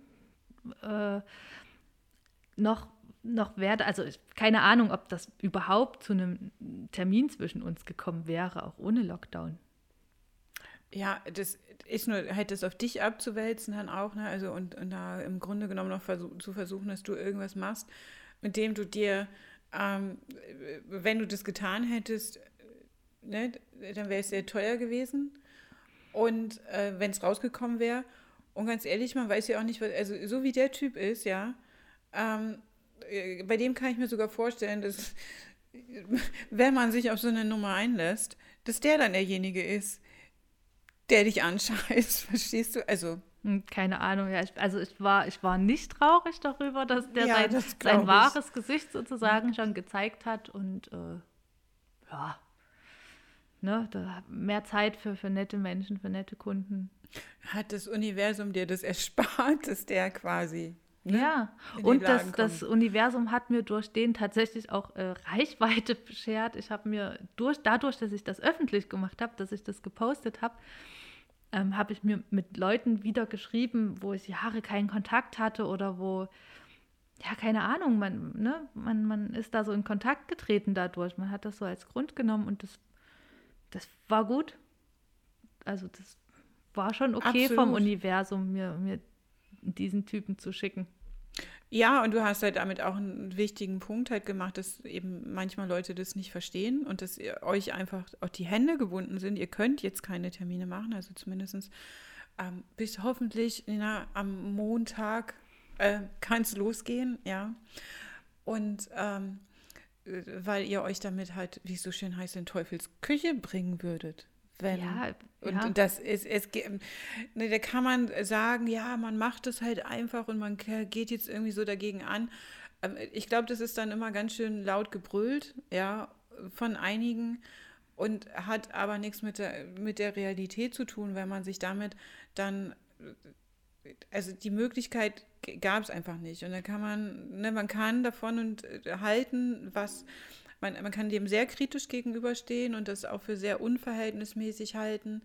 äh, noch, noch werde, also ich, keine Ahnung, ob das überhaupt zu einem Termin zwischen uns gekommen wäre, auch ohne Lockdown. Ja, das ist nur halt das auf dich abzuwälzen dann auch, ne? Also und, und da im Grunde genommen noch versuch, zu versuchen, dass du irgendwas machst, mit dem du dir, ähm, wenn du das getan hättest, ne, dann wäre es sehr teuer gewesen. Und äh, wenn es rausgekommen wäre, und ganz ehrlich, man weiß ja auch nicht, was, also so wie der Typ ist, ja, ähm, äh, bei dem kann ich mir sogar vorstellen, dass wenn man sich auf so eine Nummer einlässt, dass der dann derjenige ist, der dich anscheißt, verstehst du? Also. Hm, keine Ahnung, ja. Ich, also ich war, ich war nicht traurig darüber, dass der ja, sein, das sein wahres Gesicht sozusagen schon gezeigt hat und äh, ja, ne, da mehr Zeit für, für nette Menschen, für nette Kunden. Hat das Universum dir das erspart, dass der quasi. Ne, ja, und das, das Universum hat mir durch den tatsächlich auch äh, Reichweite beschert. Ich habe mir durch, dadurch, dass ich das öffentlich gemacht habe, dass ich das gepostet habe, ähm, habe ich mir mit Leuten wieder geschrieben, wo ich Jahre keinen Kontakt hatte oder wo, ja, keine Ahnung, man, ne, man, man ist da so in Kontakt getreten dadurch. Man hat das so als Grund genommen und das das war gut. Also das war schon okay Absolut. vom Universum, mir, mir diesen Typen zu schicken. Ja, und du hast halt damit auch einen wichtigen Punkt halt gemacht, dass eben manchmal Leute das nicht verstehen und dass ihr euch einfach auch die Hände gebunden sind. Ihr könnt jetzt keine Termine machen, also zumindest ähm, bis hoffentlich na, am Montag äh, kann es losgehen, ja. Und ähm, äh, weil ihr euch damit halt, wie es so schön heißt, in Teufels Küche bringen würdet. Wenn, ja, und ja. das ist, es ne, da kann man sagen, ja, man macht es halt einfach und man geht jetzt irgendwie so dagegen an. Ähm, ich glaube, das ist dann immer ganz schön laut gebrüllt, ja, von einigen und hat aber nichts mit der, mit der Realität zu tun, weil man sich damit dann, also die Möglichkeit gab es einfach nicht. Und dann kann man, ne, man kann davon und äh, halten, was man, man kann dem sehr kritisch gegenüberstehen und das auch für sehr unverhältnismäßig halten.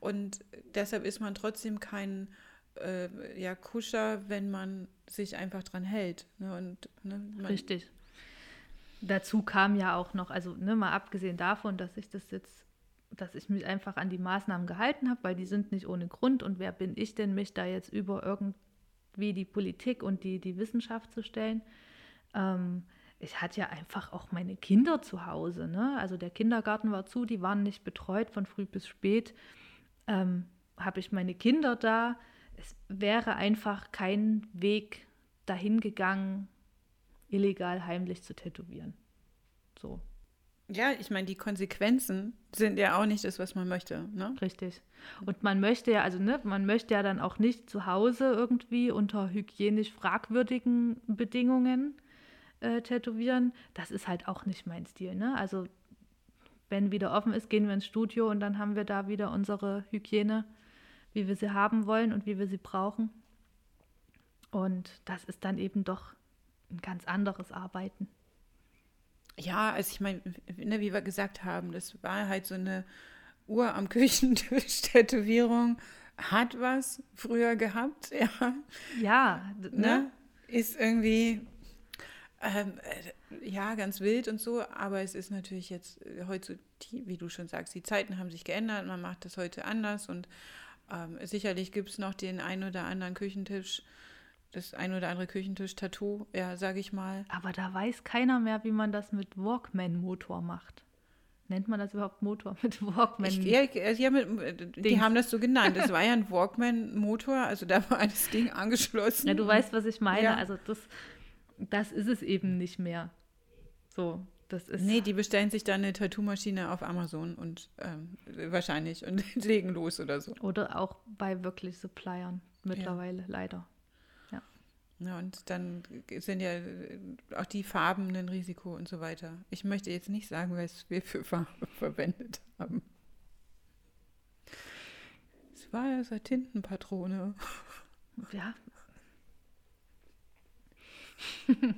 Und deshalb ist man trotzdem kein äh, ja, Kuscher, wenn man sich einfach dran hält. Ne? Und, ne, Richtig. Dazu kam ja auch noch, also ne, mal abgesehen davon, dass ich das jetzt, dass ich mich einfach an die Maßnahmen gehalten habe, weil die sind nicht ohne Grund und wer bin ich denn, mich da jetzt über irgendein wie die Politik und die, die Wissenschaft zu stellen. Ähm, ich hatte ja einfach auch meine Kinder zu Hause. Ne? Also der Kindergarten war zu, die waren nicht betreut von früh bis spät. Ähm, Habe ich meine Kinder da. Es wäre einfach kein Weg dahin gegangen, illegal heimlich zu tätowieren. So. Ja, ich meine, die Konsequenzen sind ja auch nicht das, was man möchte. Ne? Richtig. Und man möchte ja, also ne, man möchte ja dann auch nicht zu Hause irgendwie unter hygienisch fragwürdigen Bedingungen äh, tätowieren. Das ist halt auch nicht mein Stil. Ne? Also wenn wieder offen ist, gehen wir ins Studio und dann haben wir da wieder unsere Hygiene, wie wir sie haben wollen und wie wir sie brauchen. Und das ist dann eben doch ein ganz anderes Arbeiten. Ja, also ich meine, ne, wie wir gesagt haben, das war halt so eine Uhr am Küchentisch-Tätowierung. Hat was früher gehabt, ja. Ja, ne? ne? Ist irgendwie, ähm, äh, ja, ganz wild und so, aber es ist natürlich jetzt äh, heute, wie du schon sagst, die Zeiten haben sich geändert, man macht das heute anders und ähm, sicherlich gibt es noch den ein oder anderen Küchentisch, das ein oder andere Küchentisch-Tattoo, ja, sage ich mal. Aber da weiß keiner mehr, wie man das mit Walkman-Motor macht. Nennt man das überhaupt Motor mit Walkman? Ich, ja, ja mit, die haben das so genannt. Das war ja ein Walkman-Motor, also da war das Ding angeschlossen. Ja, du weißt, was ich meine. Ja. Also das, das ist es eben nicht mehr. So, das ist. Nee, die bestellen sich dann eine Tattoo-Maschine auf Amazon und ähm, wahrscheinlich und legen los oder so. Oder auch bei wirklich Suppliern mittlerweile, ja. leider. Ja, und dann sind ja auch die Farben ein Risiko und so weiter. Ich möchte jetzt nicht sagen, was wir für Farbe verwendet haben. Es war ja so Tintenpatrone. Ja.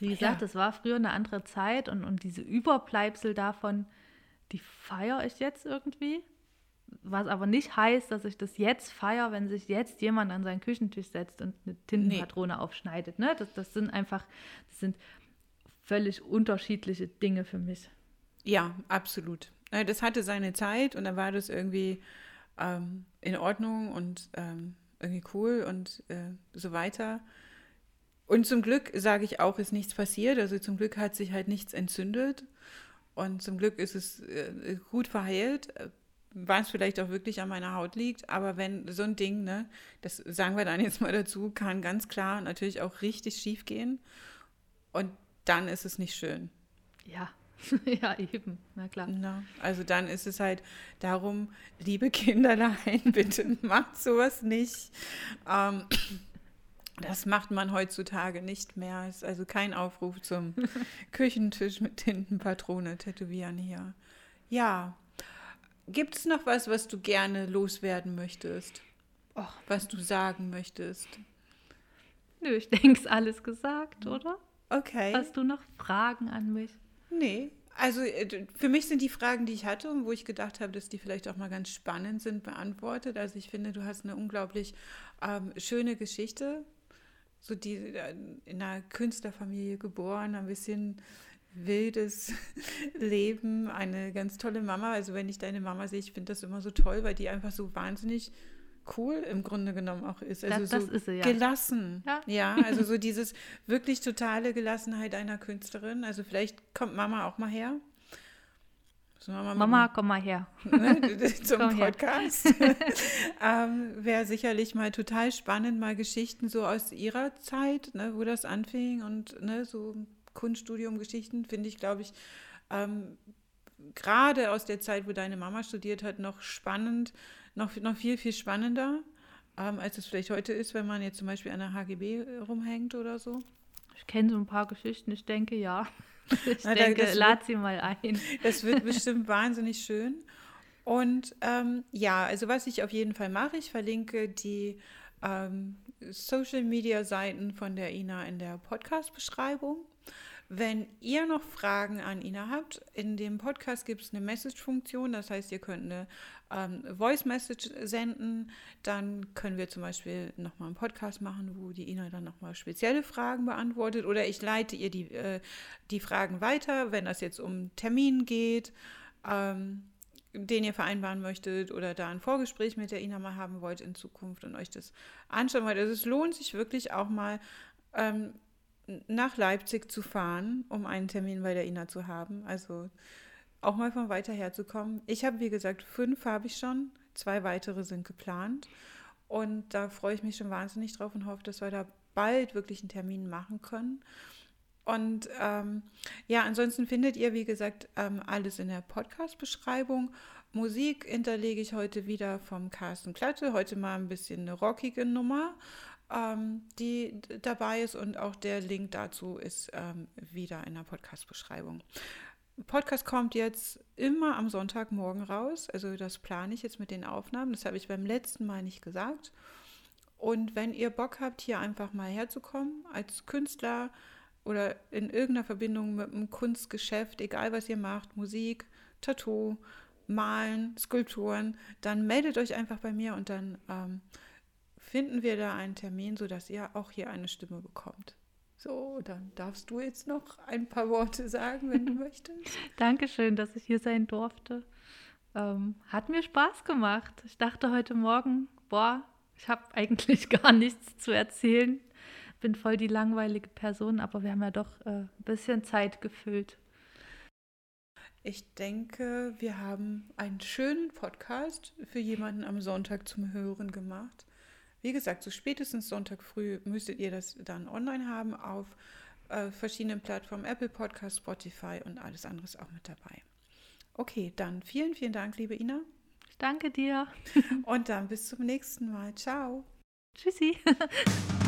Wie gesagt, es ja. war früher eine andere Zeit und, und diese Überbleibsel davon, die feiere ich jetzt irgendwie was aber nicht heißt, dass ich das jetzt feiere, wenn sich jetzt jemand an seinen Küchentisch setzt und eine Tintenpatrone nee. aufschneidet. Ne? Das, das sind einfach, das sind völlig unterschiedliche Dinge für mich. Ja, absolut. Das hatte seine Zeit und dann war das irgendwie ähm, in Ordnung und ähm, irgendwie cool und äh, so weiter. Und zum Glück, sage ich auch, ist nichts passiert. Also zum Glück hat sich halt nichts entzündet. Und zum Glück ist es äh, gut verheilt was vielleicht auch wirklich an meiner Haut liegt. Aber wenn so ein Ding, ne, das sagen wir dann jetzt mal dazu, kann ganz klar natürlich auch richtig schief gehen. Und dann ist es nicht schön. Ja, ja, eben, na klar. Na, also dann ist es halt darum, liebe Kinderlein, bitte macht sowas nicht. Ähm, das macht man heutzutage nicht mehr. Ist also kein Aufruf zum Küchentisch mit Tintenpatrone tätowieren hier. Ja, Gibt es noch was, was du gerne loswerden möchtest? Och, was du sagen möchtest? Nö, ich denke, es alles gesagt, oder? Okay. Hast du noch Fragen an mich? Nee. Also äh, für mich sind die Fragen, die ich hatte und wo ich gedacht habe, dass die vielleicht auch mal ganz spannend sind, beantwortet. Also ich finde, du hast eine unglaublich ähm, schöne Geschichte. So die äh, in einer Künstlerfamilie geboren, ein bisschen wildes Leben, eine ganz tolle Mama. Also wenn ich deine Mama sehe, ich finde das immer so toll, weil die einfach so wahnsinnig cool im Grunde genommen auch ist. Also das, das so sie, ja. gelassen. Ja. ja, also so dieses wirklich totale Gelassenheit einer Künstlerin. Also vielleicht kommt Mama auch mal her. Mama, Mama komm mal her. Ne, zum komm Podcast. ähm, Wäre sicherlich mal total spannend, mal Geschichten so aus ihrer Zeit, ne, wo das anfing und ne, so Kunststudium-Geschichten finde ich, glaube ich, ähm, gerade aus der Zeit, wo deine Mama studiert hat, noch spannend, noch, noch viel, viel spannender, ähm, als es vielleicht heute ist, wenn man jetzt zum Beispiel an der HGB rumhängt oder so. Ich kenne so ein paar Geschichten, ich denke ja. Ich Na, denke, das lad sie mal ein. Das wird bestimmt wahnsinnig schön. Und ähm, ja, also was ich auf jeden Fall mache, ich verlinke die ähm, Social Media Seiten von der Ina in der Podcast-Beschreibung. Wenn ihr noch Fragen an Ina habt, in dem Podcast gibt es eine Message-Funktion, das heißt, ihr könnt eine ähm, Voice-Message senden, dann können wir zum Beispiel nochmal einen Podcast machen, wo die Ina dann nochmal spezielle Fragen beantwortet oder ich leite ihr die, äh, die Fragen weiter, wenn das jetzt um Termin geht. Ähm, den ihr vereinbaren möchtet oder da ein Vorgespräch mit der Ina mal haben wollt in Zukunft und euch das anschauen wollt. Also es lohnt sich wirklich auch mal ähm, nach Leipzig zu fahren, um einen Termin bei der Ina zu haben. Also auch mal von weiter her zu kommen. Ich habe, wie gesagt, fünf habe ich schon, zwei weitere sind geplant. Und da freue ich mich schon wahnsinnig drauf und hoffe, dass wir da bald wirklich einen Termin machen können. Und ähm, ja, ansonsten findet ihr, wie gesagt, ähm, alles in der Podcast-Beschreibung. Musik hinterlege ich heute wieder vom Carsten Klatte. Heute mal ein bisschen eine rockige Nummer ähm, die dabei ist und auch der Link dazu ist ähm, wieder in der Podcast-Beschreibung. Podcast kommt jetzt immer am Sonntagmorgen raus, also das plane ich jetzt mit den Aufnahmen, das habe ich beim letzten Mal nicht gesagt. Und wenn ihr Bock habt, hier einfach mal herzukommen als Künstler oder in irgendeiner Verbindung mit einem Kunstgeschäft, egal was ihr macht, Musik, Tattoo, Malen, Skulpturen, dann meldet euch einfach bei mir und dann ähm, finden wir da einen Termin, sodass ihr auch hier eine Stimme bekommt. So, dann darfst du jetzt noch ein paar Worte sagen, wenn du möchtest. Dankeschön, dass ich hier sein durfte. ähm, hat mir Spaß gemacht. Ich dachte heute Morgen, boah, ich habe eigentlich gar nichts zu erzählen. Bin voll die langweilige Person, aber wir haben ja doch äh, ein bisschen Zeit gefüllt. Ich denke, wir haben einen schönen Podcast für jemanden am Sonntag zum Hören gemacht. Wie gesagt, so spätestens Sonntag früh müsstet ihr das dann online haben auf äh, verschiedenen Plattformen, Apple Podcast, Spotify und alles andere ist auch mit dabei. Okay, dann vielen, vielen Dank, liebe Ina. danke dir. und dann bis zum nächsten Mal. Ciao. Tschüssi.